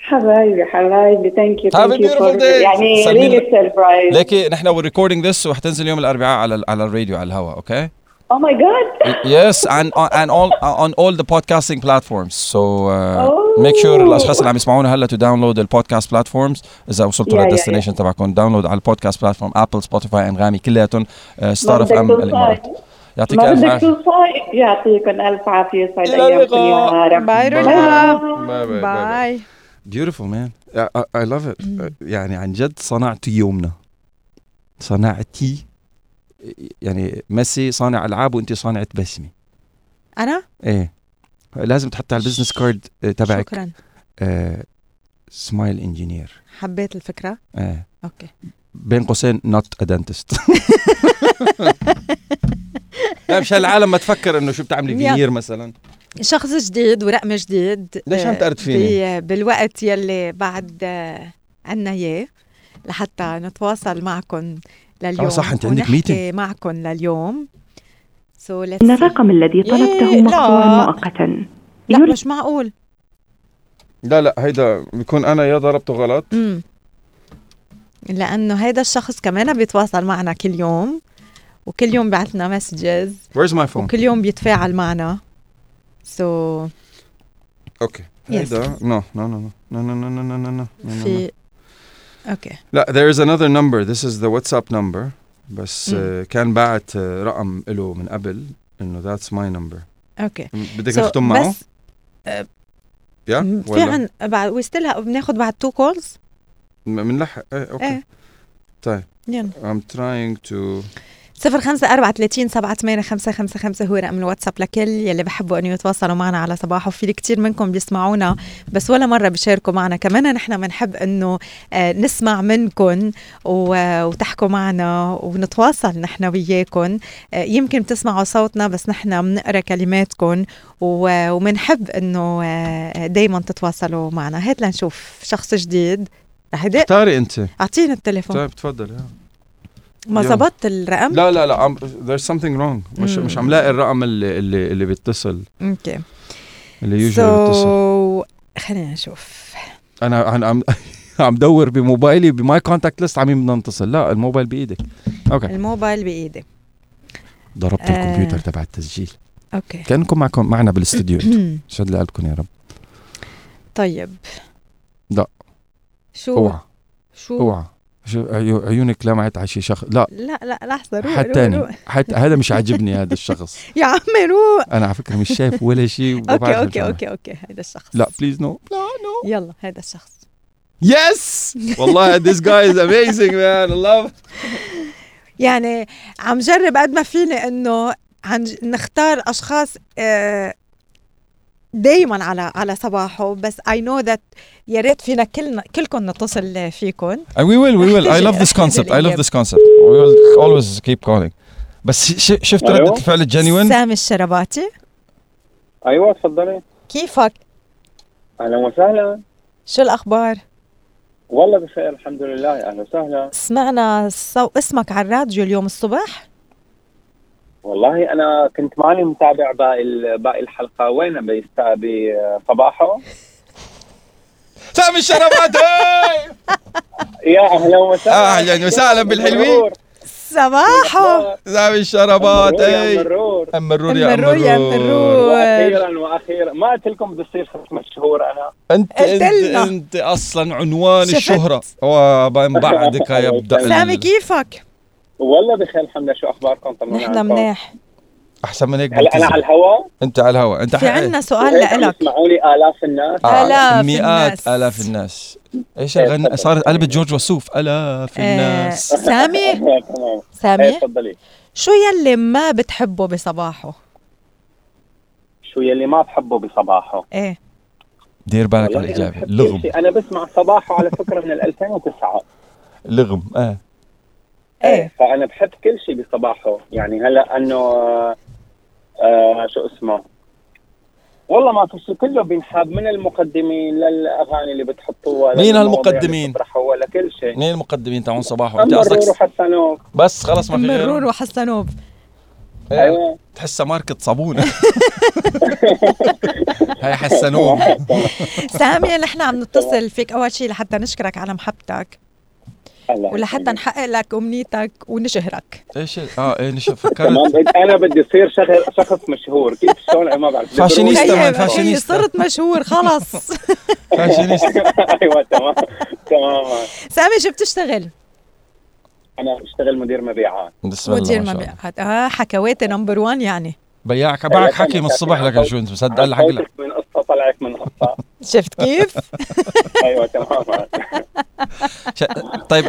حبايبي حبايبي thank you Have a beautiful day. يعني really surprise ليكي نحن we're recording this وحتنزل يوم الأربعاء على على الراديو على الهواء okay oh my god yes and and all on all the podcasting platforms. So uh, Oh. make sure الأشخاص اللي عم يسمعونا هلأ to download البودكاست platforms. إذا وصلتوا Yeah, yeah, لل destination تبعكم download على البودكاست platform Apple Spotify أنغامي كلياتهم Star FM. الامارات يعطيك ألف عافية. يعطيكم ألف عافية إلى وإياكم اللقاء. يا رب باي. باي. رولا باي باي. beautiful man. I, love it. يعني عن جد صنعتي يومنا. صنعتي يعني ميسي صانع ألعاب وأنت صانعه بسمه أنا؟ إيه. لازم تحطي على ال business card آه، تبعك. شكرا. smile engineer حبيت الفكرة؟ إيه. okay. بين قوسين not a dentist لا مش هالعالم ما تفكر إنه شو بتعملي. فينير مثلا. شخص جديد ورقم جديد. ليش عم تقرد فيني؟ بالوقت يلي بعد عنا إياه لحتى نتواصل معكم لليوم صح، أنت عندك ونحكي معكم لليوم. so so إن الرقم الذي طلبته إيه، مقطوع. مؤقتا. لا مش معقول. لا لا هيدا بيكون أنا يا ضربته غلط. امم لأنه هيدا الشخص كمان بيتواصل معنا كل يوم. وكل يوم بيعث لنا messages where's my phone وكل يوم بيتفاعل معنا so so okay هيدا no no no no no no no no no في okay لا there is another number this is the WhatsApp number بس. آه، كان بعت آه، رقم له من قبل انه that's my number okay بدك So, نختم معه؟ بس يا في عن بعد و still بناخذ بعد two calls بنلحق إيه okay إيه طيب يلا I'm trying to صفر خمسة أربعة ثلاثين سبعة ثمانية خمسة خمسة خمسة. هو رقم الواتساب لكل يلي بحبوا أن يتواصلوا معنا على صباح وفي كتير منكم بيسمعونا بس ولا مرة بيشاركوا معنا. كمان نحن بنحب أنه آه، نسمع منكم وتحكوا معنا ونتواصل نحن وياكم آه، يمكن بتسمعوا صوتنا بس نحن بنقرأ كلماتكم وبنحب أنه دايما تتواصلوا معنا. هات لنشوف شخص جديد. رح اختاري أنت. أعطينا التليفون. طيب تفضل. يا ما. ظبطت الرقم؟ لا لا لا there's something wrong. مش مم. مش عم لاقي الرقم اللي اللي, اللي بيتصل. أوكي. اللي يوجوالي بيتصل. so خلينا نشوف. أنا أنا عم *laughs* عم دور بموبايلي ب my contact list عم بدنا نتصل لا الموبايل بإيدك. okay. الموبايل بإيدي. ضربت آه. الكمبيوتر تبع التسجيل. okay. كأنكم معكم معنا بالاستديو *clears throat* شد لي قلبكم يا رب. طيب. لا. شو؟ أوعى. شو؟ أوعى. شو عيو- عيونك لمعت على شي شخص. لا. لا لا لحظة روح حد روح تاني. حتى هذا مش عاجبني هذا الشخص. *laughs* يا عمي روح أنا على فكرة مش شايف ولا شيء *laughs* okay okay okay okay هيدا الشخص. لا please no لا no يلا هيدا الشخص. yes والله this guy is amazing man. I love *laughs* يعني عم جرب قد ما فيني إنه عم نختار أشخاص آه دايما على على صباحه بس I know that يا ريت فينا كلنا كلكم نتصل فيكم. And we will we will. I love this أحتاج *laughs* concept. I love الإجابة. this concept. We will always keep calling. بس ش- شفت؟ ردة الفعل الجنوين سامي الشرباتي. أيوه تفضلي. كيفك؟ أهلا وسهلا. شو الأخبار؟ والله بخير الحمد لله. أهلا وسهلا. سمعنا صو... اسمك على الراديو اليوم الصبح. والله أنا كنت ماني متابع باقي باقي الحلقة. وين بصباحه سامي الشربات هاي! يا أهلا وسهلا. أهلاً وسهلاً بالحلوين. صباحو. سامي الشربات مرور يا هاي! مرور. ام مرور يا ام مرور يا مرور. وأخيرا وأخيرا. ما قلت لكم بدي اصير شخص مشهور أنا. أنت قلت انت, لنا. أنت أصلا عنوان شفت. الشهرة. ومن بعدك يبدأ سامي كيفك؟ والله بخير الحمد لله. شو أخباركم؟ طمنونا نحن. منيح. أحسن من هيك هلا أنا. على الهواء. أنت على الهواء. أنت في عنا سؤال وهيك عم لإلك يسمعوني آلاف الناس. آه، آلاف مئات الناس. آلاف الناس. إيش إيه، غن... صارت قلبت جورج وسوف. آلاف آه، الناس. سامي؟ *laughs* سامي؟ تفضلي. شو يلي ما بتحبه بصباحه؟ شو يلي ما بحبه بصباحه؟ إيه. دير بالك على الإجابة. لغم. أنا بسمع صباحه على فكرة من ال 2009 لغم آه. إيه. فأنا بحب كل شيء بصباحه. يعني هلأ أنه آه آه شو اسمه؟ والله ما في شيء كله بينحب من المقدمين للأغاني اللي بتحطوها مين هالمقدمين؟ اللي بتطرحوها لكل شيء مين المقدمين تاعون صباحه أنت قصدك وحسنوك بس خلص ما في مرور وحسنوب إيه، أيوه. تحسها ماركة صابونة *laughs* هاي حسنوه *laughs* سامي نحن عم نتصل فيك. أول شيء لحتى نشكرك على محبتك. الله ولحتى. نحقق لك أمنيتك ونشهرك. إيش ال- آه إيه نشوف فكرت تمام أنا بدي أصير شخص شخص مشهور. كيف شلون ما بعرف. fashionista fashionista. إيه، صرت مشهور خلص. *laughs* *laughs* fashionist. أروح- أيوه تمام تمام. سامي شو بتشتغل؟ أنا بشتغل مدير مبيعات. بسم الله مدير. مبيعات. آه حكواتي number 1 يعني. بياعك باعك حكي من الصبح لكن شو أنت مصدق هلا حكي لك. صوتك من قصه شفت كيف؟ *laughs* أيوه تمام. ش- طيب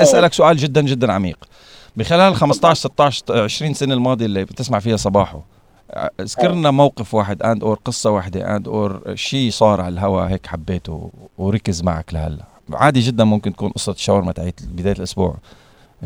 أسألك سؤال جدا جدا عميق. بخلال 15 16 20 سنة الماضية اللي بتسمع فيها صباحه اذكر لنا موقف واحد and or قصة واحدة and or شيء صار على الهوا هيك حبيته وركز معك لهلا. عادي جدا ممكن تكون قصة الشاورما تاعت بداية الأسبوع.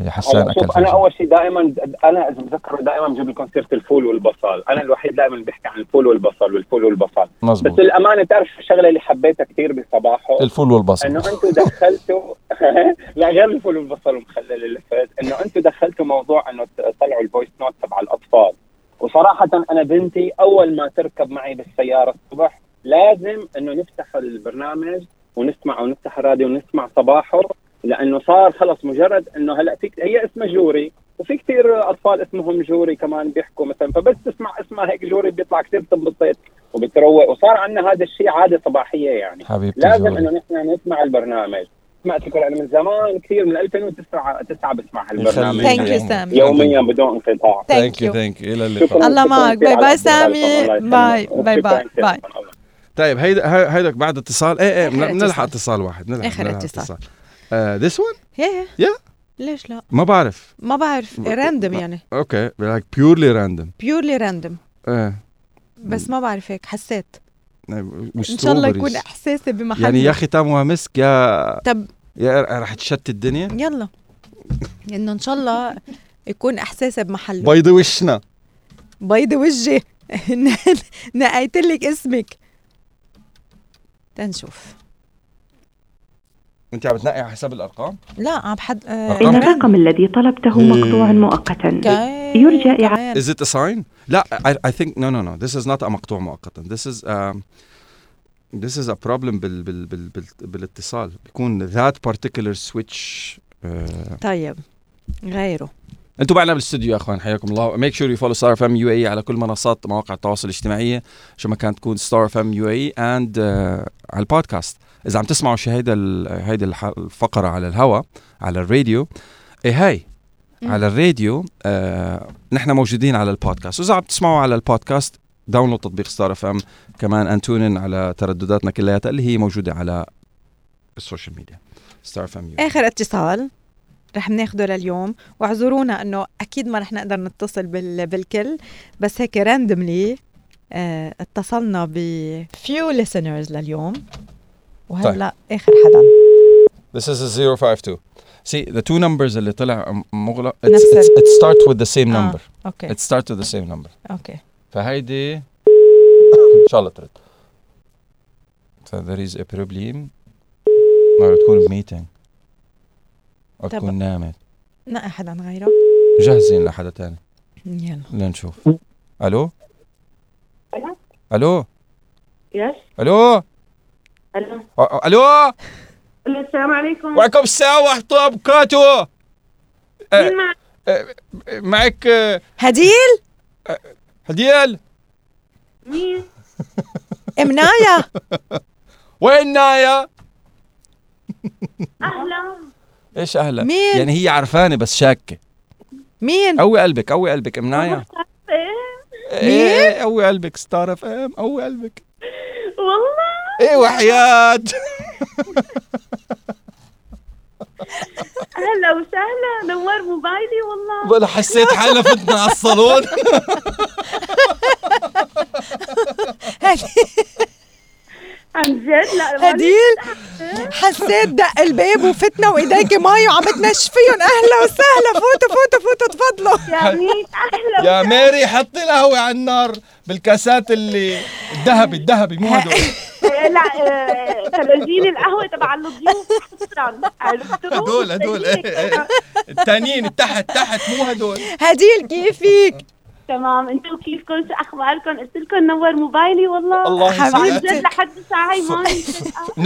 حسان أكل أنا. أول شيء دائما أنا اذا بتذكروا دائما بجيب لكم سيره الفول والبصل. أنا الوحيد دائما بحكي عن الفول والبصل والفول والبصل. بس مزبوط الامانه تعرف الشغلة اللي حبيتها كثير بصباحه؟ الفول والبصل. إنه أنتم دخلتوا *laughs* لا غير الفول والبصل ومخلل اللي فات إنه أنتم دخلتوا موضوع إنه تطلعوا ال voice note تبع الأطفال. وصراحه أنا بنتي أول ما تركب معي بالسيارة الصبح لازم إنه نفتح البرنامج ونسمع ونفتح الراديو ونسمع صباحه. لأنه صار خلص مجرد إنه هلأ في هي اسمها جوري وفي كثير أطفال اسمهم جوري كمان بيحكوا مثلا فبس تسمع اسمها هيك جوري بيطلع كثير تنبسط وبتروق وصار عندنا هذا الشيء عادة صباحية يعني حبيبتي لازم. إنه نحن نسمع البرنامج سمعت لكم أنا من زمان كثير من 2009 9 بسمع هالبرنامج. thank you سامي يوميا بدون انقطاع thank you thank you إلى اللقاء الله معك. باي باي سامي. باي. باي باي. باي. طيب هيدا هي- هيدك بعد اتصال إيه إيه بنلحق اتصال. واحد نلحق نلحق اتصال. this one yeah Yeah. ليش لا؟ ما بعرف. ما بعرف. random يعني. okay like purely random purely random إيه بس ما بعرف هيك حسيت. إن شاء الله. يكون إحساسي بمحل. يعني يا ختامها مسك يا طب يا رح تشتت الدنيا؟ يلا. إنه إن شاء الله يكون إحساسي بمحله بيض وشنا. بيض وجهي. *laughs* نقيت لك اسمك. تنشوف. انت عم بتنقي على حسب الأرقام؟ لا عم بحد آه، كم؟ الرقم الذي طلبته مقطوع مؤقتا. يرجى كمان. Is it a sign? لا I, I think no no no. This is not a مقطوع مؤقتا. This is um, this is a problem بال, بال, بال, بال, بالاتصال. بيكون that particular switch uh, طيب غيره. أنتم معنا بالاستوديو يا أخوان حياكم الله. make sure you follow Star FM UAE على كل منصات مواقع التواصل الاجتماعي شو ما كانت تكون Star FM UAE and على البودكاست. إذا عم تسمعوا شي هيدا هيدي الفقرة على الهوا على الراديو إيه هاي. على الراديو آه نحن موجودين على البودكاست. وإذا عم تسمعوا على البودكاست download تطبيق Star FM كمان and tune in على تردداتنا كلياتها اللي هي موجودة على ال social media. Star FM UAE آخر اتصال رح ناخده لليوم. واعذرونا إنه أكيد ما رح نقدر نتصل بال... بالكل بس هيك randomly آه اتصلنا ب few listeners لليوم. وهلأ آخر حدا This is a 052. See, the two numbers اللي طلع مغلق it's, it's, it starts with the same آه. number. okay It starts with the same number. okay فهيدي ان *coughs* شاء الله ترد. So there is a problem. ما تكون ب meeting أو تكون نامت. نقي حدا غيره جاهزين لحدا تاني يلا لنشوف. ألو؟ ألو؟ يس ألو؟ ألو أ- ألو؟ السلام عليكم وعليكم السلام ورحمة الله وبركاته. مين معك؟ معك هديل هديل؟ مين؟ *laughs* إمنايا وين نايا؟ *laughs* أهلا إيش أهلا؟ مين؟ يعني هي عرفانة بس شاكة مين قوي قلبك قوي قلبك منايا إيه؟ إيه قوي قلبك Star FM قوي قلبك والله إيه وحياة؟ أهلا وسهلا نور موبايلي والله. ولا حسيت حالنا فتنا على الصالون. *laughs* عن جد؟ لا هديل؟ حسيت دق الباب وفتنا وإيديك مي وعم تنشفيهم. أهلا وسهلا فوتوا فوتوا فوتوا تفضلوا. يا ميت أهلا يا ماري حطي القهوة على النار بالكاسات اللي الذهبي الذهبي مو هدول. *laughs* لا آه، تلاجين القهوة تبع الضيوف. شكرا عرفتوا؟ هدول هدول. التانيين التحت تحت مو هدول. هديل كيفك. تمام. أنتم كيفكم شو أخباركم؟ قلت لكم نور موبايلي والله. الله حبيبتي. لحد الساعة هي ما.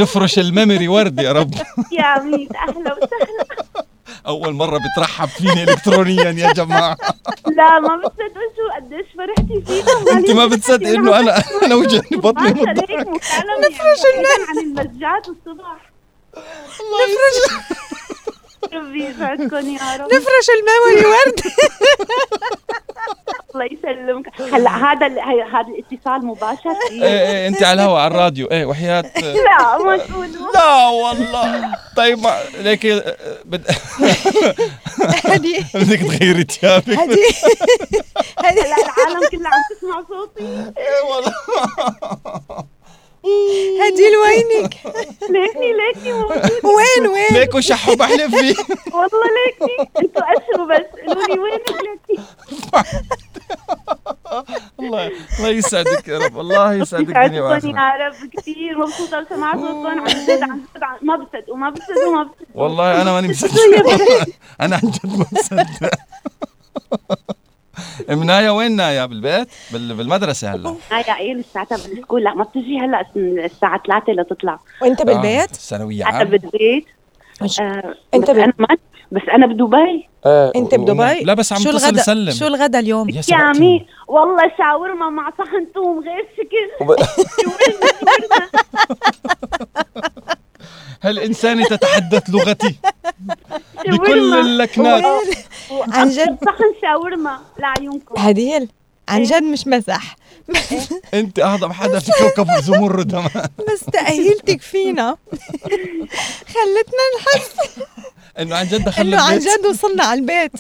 نفرش الميموري ورد يا رب. *laughs* يا ميت أهلا وسهلا. أول مرة بترحب فيني الكترونيا يا جماعة. *laughs* لا ما بتصدقوا شو قديش فرحتي فيكم؟ *laughs* أنت ما بتصدق إنه أنا أنا وجهني بطني من مباشرة الضحك نفرش عن المسجات الصبح نفرش ربي يسعدكم يا رب نفرش الميموري ورد الله يسلمك هلا هذا هذا الاتصال مباشر إيه إيه انت على الهواء على الراديو إيه وحياة لا ما تقولوا لا والله طيب ليك بد... هدي بدك تغيري ثيابك هدي هدي هلا العالم كلها عم تسمع صوتي إيه والله هديل وينك؟ ليكني ليكني موجود وين وين؟ ليك وشحوا بحلف فيه. والله ليكني أنتوا اشروا بس. قولوا لي وينك ليكني الله الله يسعدك يا رب. الله يسعدك الدنيا يا رب كثير. مبسوطة وسمعت صوتكم. عن جد عن جد ما بصدقوا ما بصدقوا ما بصدقوا والله أنا ماني مصدق. *laughs* أنا عن جد ما مصدق منايا وين نايا؟ بالبيت؟ بال- بالمدرسة هلا. هاي عيل الساعة بال school. لا ما بتجي هلا الساعة 3 لتطلع. وأنت آه، بالبيت ثانوية أنا عام بالبيت. آه أنت بس بال- أنا ما بس أنا بدبي. آه، أنت بدبي؟ لا بس عم شو تصل الغدا يسلم. شو الغدا اليوم؟ يا يا ساتر. مي والله شاورما مع صحن ثوم غير شكل. *laughs* *laughs* إنساني تتحدث لغتي؟ *laughs* بكل. اللكنات. عن جد. صحن شاورما لعيونكم هديل عن جد مش مزح أنت أهضم حدا في كوكب زمرد كمان بس تأهيلتك فينا خلتنا نحس إنه عن جد دخلنا إنه عن جد وصلنا على البيت.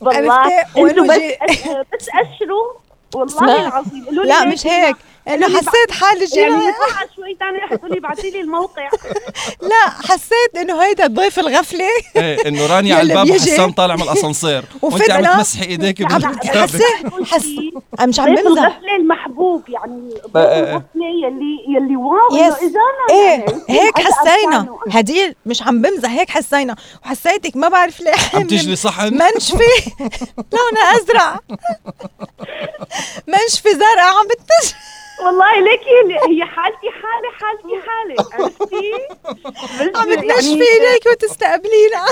والله؟ أنتوا بس بس أشروا. والله. العظيم. لا مش هيك. انه حسيت حالي يعني جينا بسرعة شوي ثاني رح تقولي ابعتي لي الموقع. *laughs* لا حسيت إنه هيدا ضيف الغفلة. إيه إنه رانيا على الباب. وحسام طالع من الأسانسير. *laughs* وانت عم تمسحي ايديك عم- بالكتابه حسيت حس مش عم ضيف بمزح الغفلة المحبوب يعني الغفلة يلي يلي واو يس. انه اجانا إيه يعني. هيك حسينا. هديل مش عم بمزح هيك حسينا. وحسيتك ما بعرف ليه. عم تجلي صحن؟ منشفة *laughs* لونها أزرق منشفة زرقاء عم بتش والله ليك هي حالتي حالي حالتي حالي. عرفتي؟ عم يعني بتنشفي إليك وتستقبلينا.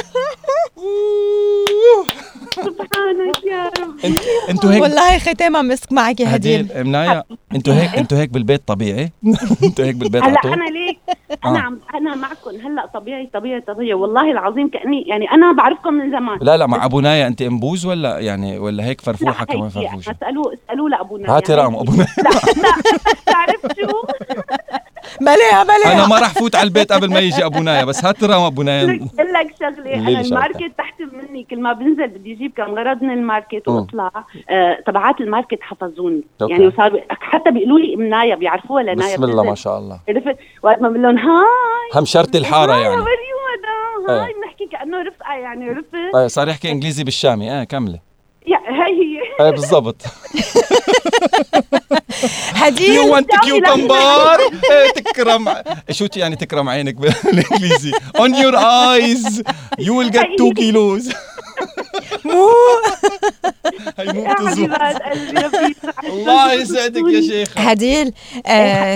سبحانك يا رب. انت أنتوا هيك والله ختامها مسك معك يا هديل. منايا. أنتوا هيك *laughs* أنتوا هيك بالبيت طبيعي؟ *laughs* أنتوا هيك بالبيت هلا أنا ليك. أنا آه. عم أنا معكم هلا طبيعي طبيعي طبيعي. والله العظيم كاني يعني أنا بعرفكم من زمان. لا لا مع أبو نايا. أنت أنبوز ولا يعني ولا هيك فرفوحة كمان هيك فرفوشة؟ اسالوه اسألوه لابونا هاتي يعني رقم أبو نايا. لا لا. بتعرف شو؟ *laughs* مليها مليها أنا ما راح فوت على البيت قبل ما يجي أبو نايا بس هات رقم أبو نايا أقول لك شغلة. أنا. ال market تحت مني كل ما بنزل بدي أجيب كم غرض من ال market. وأطلع. آه تبعات ال market حفظوني. okay. يعني وصاروا حتى بيقولوا لي ام نايا بيعرفوها لنايا بسم الله ما. شاء الله. عرفت؟ وقت ما بقول لهم هاي. هم شرط الحارة يعني. مدام هاي إيه. بنحكي كأنه رفقة يعني عرفت؟ آه، صار يحكي إنجليزي بالشامي. آه كملي. يا هي. هي بالضبط. هديل يو ونت دعوني كيوكمبر تكرم. شو يعني تكرم عينك بالإنجليزي. اون يور ايز يو ويل جيت 2 كيلوز مو. *laughs* *laughs* قلبي. *laughs* الله يسعدك يا شيخ هديل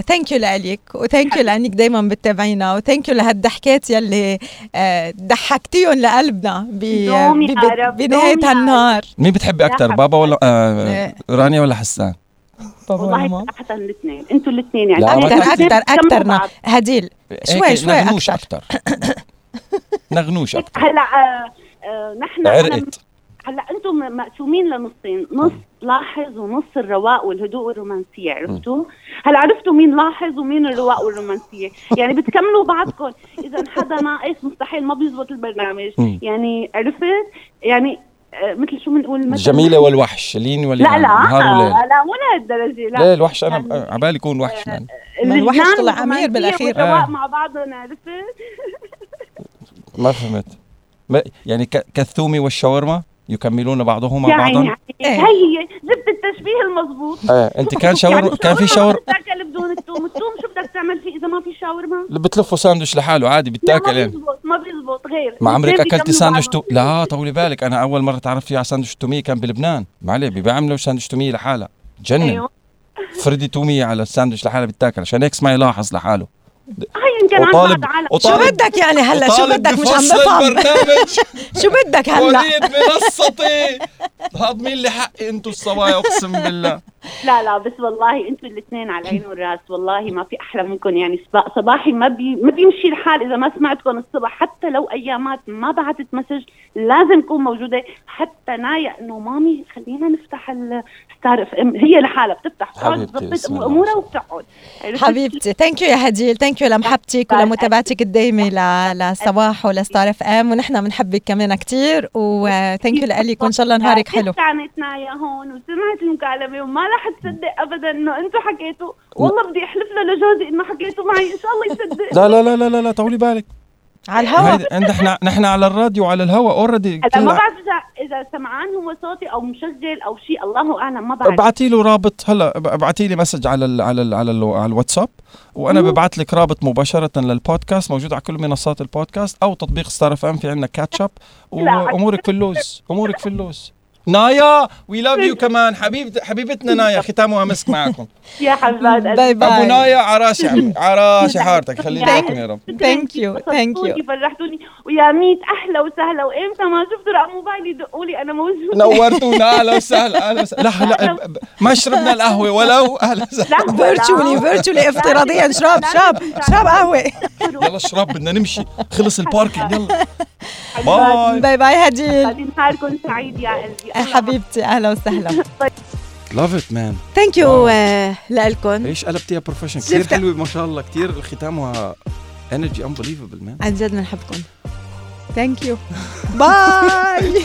thank you لك و thank you لأنك دائما بتتابعينا و thank you لهالضحكات يلي آه، ضحكتيهم لقلبنا بنهاية هالنهار مين بتحبي أكثر بابا ولا آه إيه. رانيا ولا حسان؟ بابا والله ماما صراحة الاثنين أنتوا الاثنين يعني. أكثر. أكثر أكثر. هديل شوي شوي نغنوش أكثر نغنوش أكثر هلا آه، آه، نحن عرقت. هلا أنتم مقسومين لنصين نص لاحظ ونص الرواق والهدوء والرومانسية عرفتوا؟ هلا عرفتوا مين لاحظ ومين الرواق والرومانسية؟ يعني بتكملوا بعضكم. إذا حدا *laughs* ناقص مستحيل ما بيزبط البرنامج. يعني عرفت؟ يعني آه، مثل شو بنقول مثلا؟ الجميلة والوحش لين ولا لا لا آه، لا مو لهالدرجه لا. ليه الوحش أنا يعني- عبالي يكون وحش يعني. الوحش اللجنان طلع بالأخير. والرواق آه. مع بعضهم عرفت؟ ما فهمت. ما يعني ك- كالثومي والشاورما؟ يكملون بعضهما يعني بعضا؟ يعني إيه. هي جبت التشبيه المضبوط. إيه أنت كان شاورما يعني كان في شاورما بتاكل بدون الثوم الثوم شو بدك تعمل؟ فيه إذا ما في شاورما بتلفوا ساندويش لحاله عادي لا بيتاكل ما يعني. بيزبط ما بيزبط غير. ما عمرك أكلتي بعضهم. تو... لا طولي بالك أنا أول مرة تعرفت فيها على ساندويش تومية كان بلبنان. ما عليه بيعملوا ساندويش تومية لحالها. جنن. أيوه. فردي تومية على الساندويش لحالها بتاكل عشان هيك اسمعي لاحظ لحاله. هي يمكن عن وطالب شو بدك يعني هلا؟ شو بدك؟ مش عم بفهم *laughs* شو بدك هلا؟ وليد منصتي. هاضمين لي حقي أنتوا الصبايا؟ اقسم بالله. لا لا بس والله أنتوا الاثنين على العين والراس. والله ما في أحلى منكم. يعني صبا- صباحي ما بي ما بيمشي الحال إذا ما سمعتكم الصبح. حتى لو أيامات ما بعتت message لازم اكون موجودة. حتى نايا إنه مامي خلينا نفتح ال Star FM. هي لحالها بتفتح. حبيبتي، أمورها وبتقعد؟ حبيبتي thank you يا هديل thank you لمحبتك ولمتابعتك الدايمة ل- لصباح ول Star FM ونحن بنحبك كمان كثير و thank you لك وإن شاء الله نهارك حلو. كانت نايا هون وسمعت المكالمة وما رح تصدق ابدا إنه أنتم حكيتوا. والله بدي أحلف له لجوزي إنه حكيتوا معي. إن شاء الله يصدق. لا لا لا لا, لا طولي بالك. على الهواء هيدي- عند إحنا نحن على الراديو وعلى الهواء already هلا ما بعرف اذا إذا سمعان هو صوتي أو مشغل أو شيء الله أعلم ما بعرف. ابعتي له رابط هلا ابعتي لي message على ال على ال على, ال على الواتساب وأنا ببعث لك رابط مباشرة للبودكاست موجود على كل منصات البودكاست أو تطبيق Star FM في عندنا catch up لا. وأمورك في اللوز أمورك في اللوز. نايا we love you كمان. حبيبت حبيبتنا نايا ختامها مسك معكم. *laughs* يا حبيبات قلبي. bye أبو bye نايا عراشي عمي عراشي حارتك. خلينا لكم يا رب. Thank you, thank you. بسطتوني، فرحتوني. ويا ميت أحلى وسهلا. وإمتى ما شفتوا رقم موبايلي دقوا لي أنا موجودة. نورتونا. أهلا وسهلا أهلا وسهلا. لا لا ما شربنا القهوة ولو. أهلا وسهلا. لا، virtually. virtually افتراضيا. شرب شرب شرب قهوة. يلا اشرب بدنا نمشي. خلص ال parking يلا. bye bye bye هديل خلي نهاركم سعيد يا قلبي. حبيبتي أهلا وسهلا. love it man thank you لكم إيش قلبتيها profession كثير حلوة ما شاء الله. كثير ختامها energy unbelievable man عن جد بنحبكم thank you باي